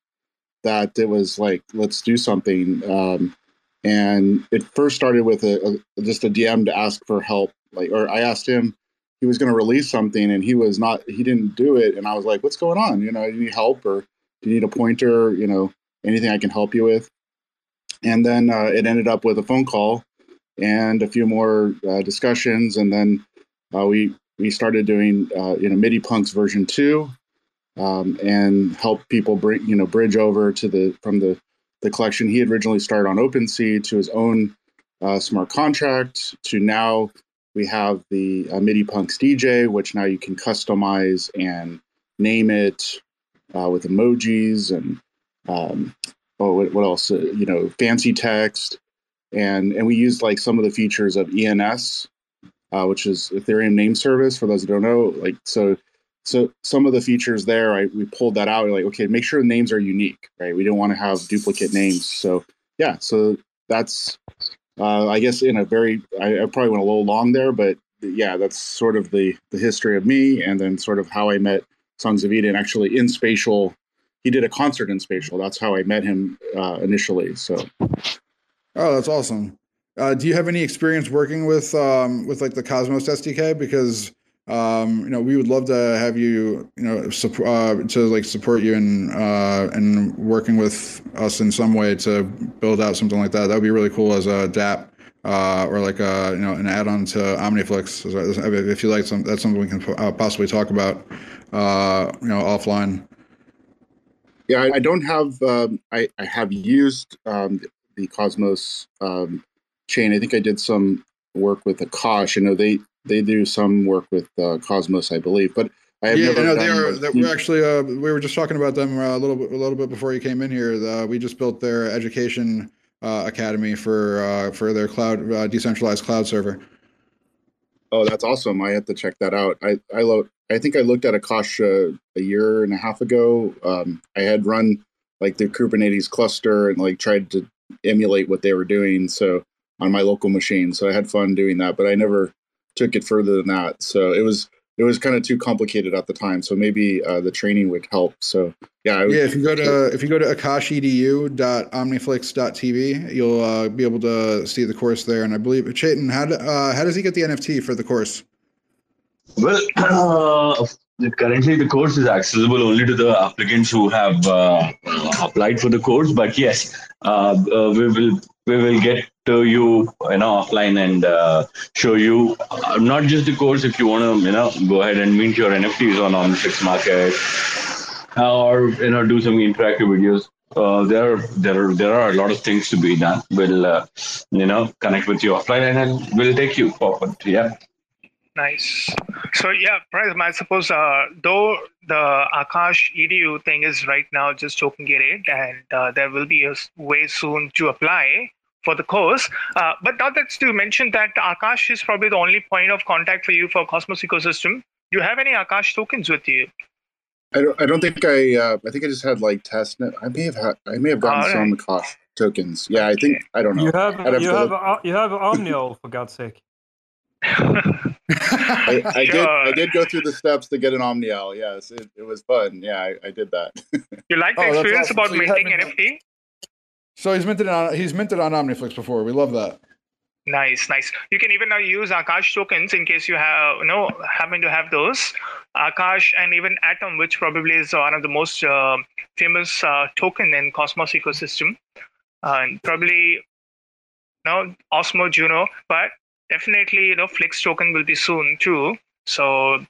Speaker 13: that it was like, let's do something. Um, and it first started with a, a just a DM to ask for help. Like, or I asked him he was going to release something and he was not he didn't do it and i was like what's going on you know you need help or do you need a pointer you know anything i can help you with and then uh, it ended up with a phone call and a few more uh, discussions and then uh, we we started doing uh, you know midi punks version 2 um, and help people bring you know bridge over to the from the the collection he had originally started on OpenSea to his own uh, smart contract to now we have the uh, MIDI Punks DJ, which now you can customize and name it uh, with emojis and um, oh, what, what else? Uh, you know, fancy text, and and we used like some of the features of ENS, uh, which is Ethereum name service. For those who don't know, like so. So some of the features there, I, we pulled that out. Like, okay, make sure the names are unique, right? We don't want to have duplicate names. So yeah, so that's uh, I guess in a very, I, I, probably went a little long there, but yeah, that's sort of the the history of me, and then sort of how I met Songs of Eden. Actually, in Spatial, he did a concert in Spatial. That's how I met him uh, initially. So,
Speaker 3: oh, that's awesome. Uh, do you have any experience working with um, with like the Cosmos SDK? Because um, you know, we would love to have you, you know, support, uh, to like support you in uh, in working with us in some way to build out something like that. That would be really cool as a DApp uh, or like a, you know an add-on to OmniFlix. If you like some, that's something we can uh, possibly talk about, uh, you know, offline.
Speaker 13: Yeah, I, I don't have. Um, I I have used um, the Cosmos um, chain. I think I did some work with Akash. You know, they they do some work with uh, Cosmos, I believe. But I have
Speaker 3: yeah,
Speaker 13: never
Speaker 3: no,
Speaker 13: they
Speaker 3: are. That we're actually uh, we were just talking about them uh, a little bit a little bit before you came in here. Uh, we just built their education uh, academy for uh, for their cloud uh, decentralized cloud server.
Speaker 13: Oh, that's awesome! I have to check that out. I I lo- I think I looked at Akash uh, a year and a half ago. Um, I had run like the Kubernetes cluster and like tried to emulate what they were doing. So on my local machine, so I had fun doing that. But I never took it further than that. So it was it was kind of too complicated at the time. So maybe uh, the training would help. So yeah,
Speaker 3: yeah. If you go to if you go to akashedu.omniflix.tv, you'll uh, be able to see the course there. And I believe Chaitan, how uh, how does he get the NFT for the course?
Speaker 9: Well, uh, currently the course is accessible only to the applicants who have uh, applied for the course. But yes, uh, uh, we will we will get to you you know offline and uh, show you uh, not just the course if you want to you know go ahead and mint your nfts on on market or you know do some interactive videos. Uh, there there are there are a lot of things to be done. We'll uh, you know connect with you offline and then we'll take you forward. Yeah.
Speaker 2: Nice. So yeah, Prism, I suppose uh, though the Akash EDU thing is right now just token gated, and uh, there will be a way soon to apply for the course. Uh, but now that Stu mentioned that Akash is probably the only point of contact for you for Cosmos ecosystem. Do you have any Akash tokens with you?
Speaker 13: I don't. I don't think I. Uh, I think I just had like testnet. I may have had. I may have gotten some Akash tokens. Yeah, I think. I don't know.
Speaker 11: You have.
Speaker 13: I'd
Speaker 11: You have.
Speaker 13: look.
Speaker 11: uh, You have Omni Owl for God's sake. [LAUGHS]
Speaker 13: I, I did. I did go through the steps to get an Omni Owl. Yes, it, it was fun. Yeah, I, I did that.
Speaker 2: You like the
Speaker 3: Oh,
Speaker 2: experience
Speaker 3: awesome.
Speaker 2: about
Speaker 3: So
Speaker 2: minting NFT?
Speaker 3: So he's minted on he's minted on OmniFlix before. We love that.
Speaker 2: Nice, nice. You can even now use Akash tokens in case you have you know happen to have those. Akash and even Atom, which probably is one of the most uh, famous uh, token in Cosmos ecosystem, uh, and probably you know Osmo Juno, but definitely you know Flix token will be soon too. So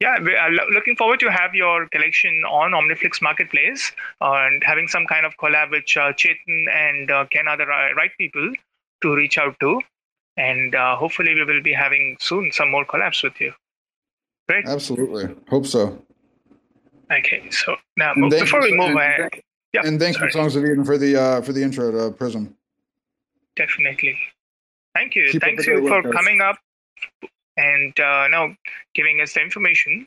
Speaker 2: yeah, we are looking forward to have your collection on OmniFlix Marketplace uh, and having some kind of collab with uh, Chetan and uh, Ken are the right people to reach out to. And uh, hopefully, we will be having soon some more collabs with you. Great.
Speaker 3: Absolutely. Hope so.
Speaker 2: Okay, so now
Speaker 3: And
Speaker 2: before we move
Speaker 3: and
Speaker 2: ahead, yeah,
Speaker 3: and thank
Speaker 2: sorry.
Speaker 3: you, Songs of Eden, for the uh, for the intro to Prism.
Speaker 2: definitely. Thank you.
Speaker 3: Keep
Speaker 2: Thanks you for
Speaker 3: work,
Speaker 2: coming up and uh, now giving us the information.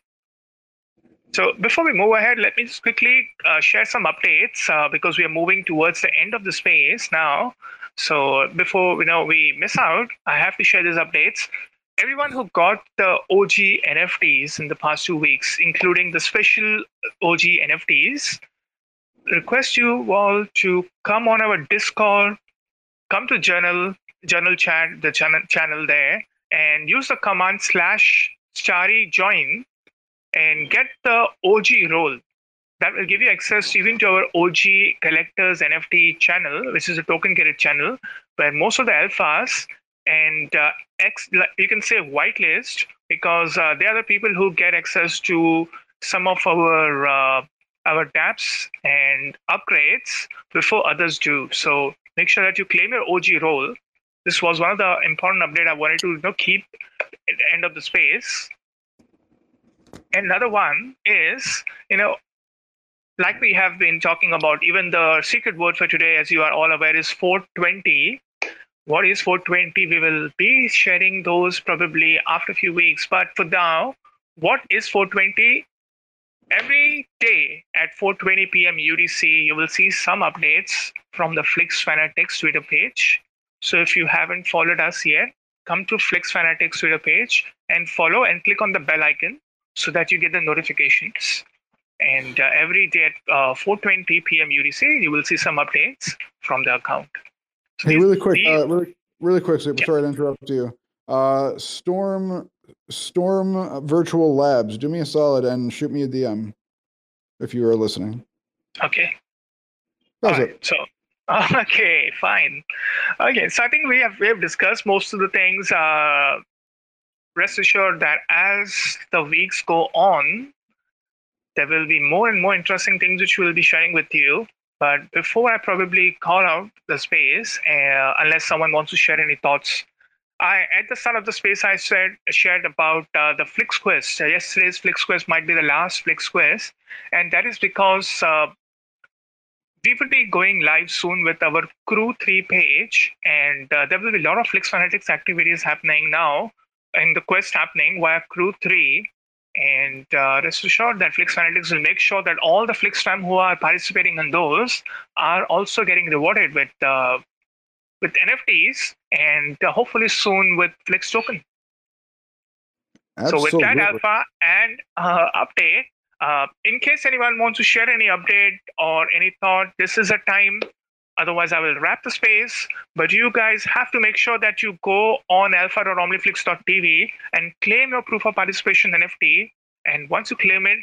Speaker 2: So before we move ahead, let me just quickly uh, share some updates uh, because we are moving towards the end of the space now. So before you know we miss out, I have to share these updates. Everyone who got the OG NFTs in the past two weeks, including the special OG NFTs, request you all to come on our Discord, come to journal journal chat the channel channel there, and use the command slash Starry join and get the OG role. That will give you access even to our OG collectors NFT channel, which is a token credit channel, where most of the alphas and uh, X, you can say whitelist because uh, they are the people who get access to some of our uh, our dApps and upgrades before others do. So make sure that you claim your OG role. This was one of the important update I wanted to you know, keep at the end of the space. Another one is, you know, like we have been talking about, even the secret word for today, as you are all aware, is 420. What is 420? We will be sharing those probably after a few weeks. But for now, what is 420? Every day at 4:20 p.m. UTC, you will see some updates from the Flix Fanatics Twitter page. So if you haven't followed us yet, come to Flix Fanatics Twitter page and follow and click on the bell icon so that you get the notifications. And uh, every day at uh, 4:20 p.m. UTC, you will see some updates from the account.
Speaker 3: So hey, really quick, these, uh, really, really quick. So, yeah. Sorry to interrupt you. Uh, Storm Storm Virtual Labs, do me a solid and shoot me a DM if you are listening.
Speaker 2: Okay. That's right, it. So [LAUGHS] okay, fine. Okay, so I think we have we have discussed most of the things. Uh, rest assured that as the weeks go on, there will be more and more interesting things which we'll be sharing with you. But before I probably call out the space, uh, unless someone wants to share any thoughts I at the start of the space I said shared about uh, the Flix Quest. Uh, yesterday's Flix Quest might be the last Flix Quest, and that is because uh, we will be going live soon with our Crew3 page, and uh, there will be a lot of Flix Fanatics activities happening now, and the quest happening via Crew3. And uh, rest assured that Flix Fanatics will make sure that all the Flix fam who are participating in those are also getting rewarded with uh, with NFTs and uh, hopefully soon with Flix Token. Absolutely. So with that alpha and uh, update, uh, in case anyone wants to share any update or any thought, this is a time. Otherwise, I will wrap the space. But you guys have to make sure that you go on alpha.omniflix.tv and claim your proof of participation NFT. And once you claim it,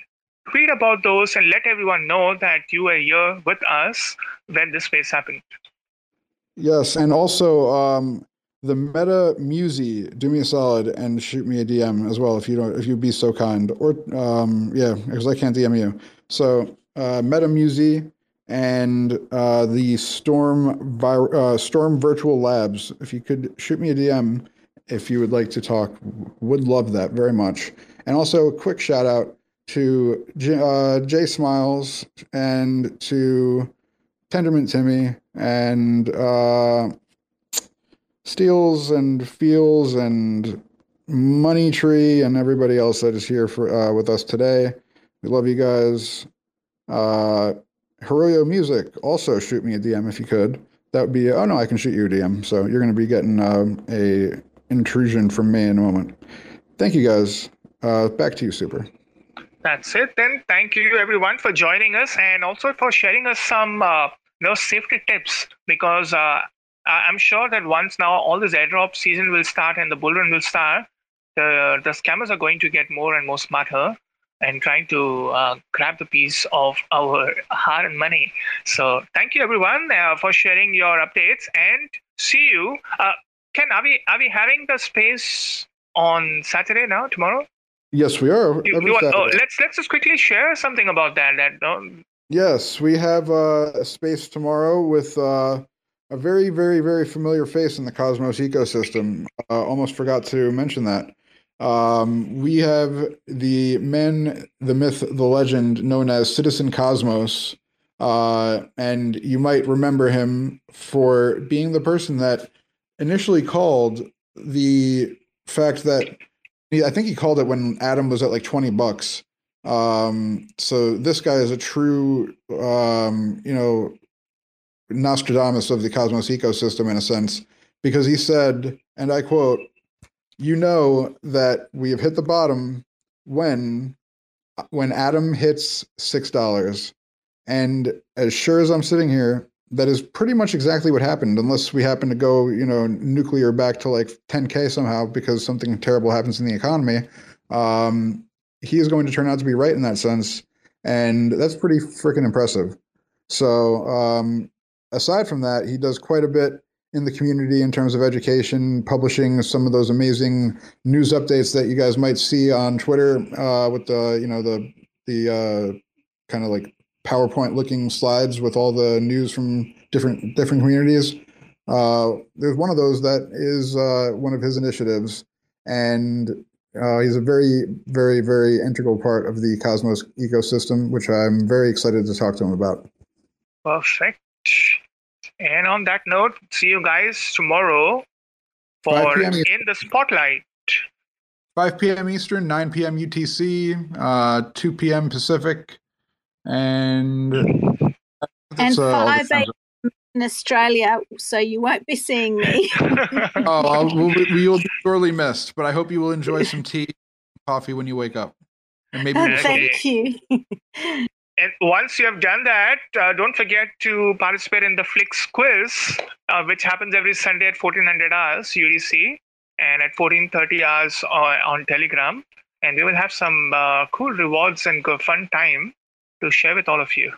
Speaker 2: tweet about those and let everyone know that you were here with us when this space happened.
Speaker 3: Yes, and also um, the Meta Musi, do me a solid and shoot me a DM as well if you don't, if you'd be so kind. Or um, yeah, because I can't DM you. So uh, Meta Musi and uh, the Storm Vi- uh, Storm Virtual Labs. If you could shoot me a DM if you would like to talk, would love that very much. And also, a quick shout out to uh, Jay Smiles and to Tendermint Timmy and uh, Steels and Feels and Money Tree and everybody else that is here for uh, with us today. We love you guys. Uh, Hiroyo Music, also shoot me a DM if you could. That would be, oh no, I can shoot you a DM. So you're going to be getting uh, a intrusion from me in a moment. Thank you guys. Uh, back to you, Super.
Speaker 2: That's it. Then thank you everyone for joining us and also for sharing us some uh, safety tips because uh, I'm sure that once now all this airdrop season will start and the bull run will start, the the scammers are going to get more and more smarter and trying to uh, grab the piece of our hard money. So thank you everyone uh, for sharing your updates and see you. Uh, Ken, are we are we having the space on Saturday now tomorrow?
Speaker 3: Yes, we are.
Speaker 2: You, you want, oh, let's let's just quickly share something about that. That um,
Speaker 3: Yes, we have uh, a space tomorrow with uh, a very, very, very familiar face in the Cosmos ecosystem. Uh, almost forgot to mention that. Um, we have the man, the myth, the legend known as Citizen Cosmos. Uh, and you might remember him for being the person that initially called the fact that I think he called it when Atom was at like 20 bucks um, so this guy is a true, um, you know, Nostradamus of the cosmos ecosystem in a sense, because he said, and I quote, "You know that we have hit the bottom when when Atom hits six dollars." And as sure as I'm sitting here, that is pretty much exactly what happened, unless we happen to go, you know, nuclear back to like 10k somehow because something terrible happens in the economy. Um, he is going to turn out to be right in that sense, and that's pretty freaking impressive. So, um, aside from that, he does quite a bit in the community in terms of education, publishing some of those amazing news updates that you guys might see on Twitter uh, with the you know the the uh, kind of like PowerPoint looking slides with all the news from different different communities. Uh, there's one of those that is uh, one of his initiatives, and uh, he's a very, very, very integral part of the Cosmos ecosystem, which I'm very excited to talk to him about.
Speaker 2: Perfect. And on that note, see you guys tomorrow
Speaker 3: 5
Speaker 2: for
Speaker 3: p.m.
Speaker 2: In the Spotlight.
Speaker 3: 5 p.m. Eastern, 9 p.m. UTC, uh, 2 p.m. Pacific, and
Speaker 4: and
Speaker 3: uh,
Speaker 4: five a.m. in Australia, so you won't be seeing me. [LAUGHS] [LAUGHS]
Speaker 3: Oh, I'll, we'll, we will be sorely missed, but I hope you will enjoy some tea, coffee when you wake up, and maybe
Speaker 4: Oh,
Speaker 3: some-
Speaker 4: thank you. [LAUGHS]
Speaker 2: And once you have done that, uh, don't forget to participate in the Flix quiz, uh, which happens every Sunday at 1400 hours UTC and at 1430 hours on, on Telegram. And we will have some uh, cool rewards and fun time to share with all of you.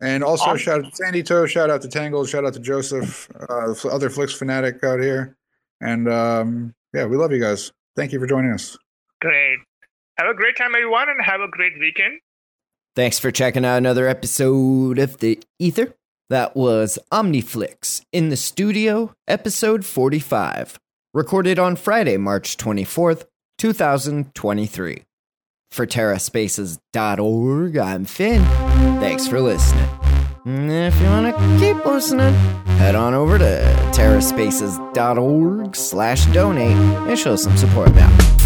Speaker 3: And also
Speaker 2: Awesome.
Speaker 3: shout out to Sandy Toe, shout out to Tangled, shout out to Joseph, uh, the other Flix fanatic out here. And um, yeah, we love you guys. Thank you for joining us.
Speaker 2: Great. Have a great time, everyone, and have a great weekend.
Speaker 1: Thanks for checking out another episode of The Ether. That was Omniflix in the studio, episode 45, recorded on Friday, March 24th, 2023. For TerraSpaces.org, I'm Finn. Thanks for listening. If you want to keep listening, head on over to TerraSpaces.org slash donate and show some support now.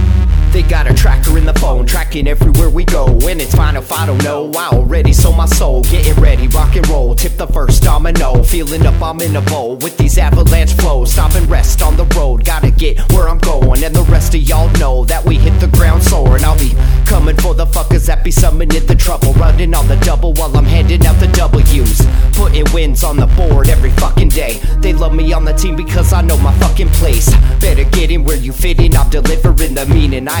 Speaker 1: They got a tracker in the phone, tracking everywhere we go. And it's fine if I don't know. I already sold my soul, getting ready, rock and roll. Tip the first domino, feeling up, I'm in a bowl with these avalanche flows. Stop and rest on the road, gotta get where I'm going. And the rest of y'all know that we hit the ground soaring. I'll be coming for the fuckers that be summoning the trouble. Running on the double while I'm handing out the W's. Putting wins on the board every fucking day. They love me on the team because I know my fucking place. Better get in where you fit in, I'm delivering the meaning. I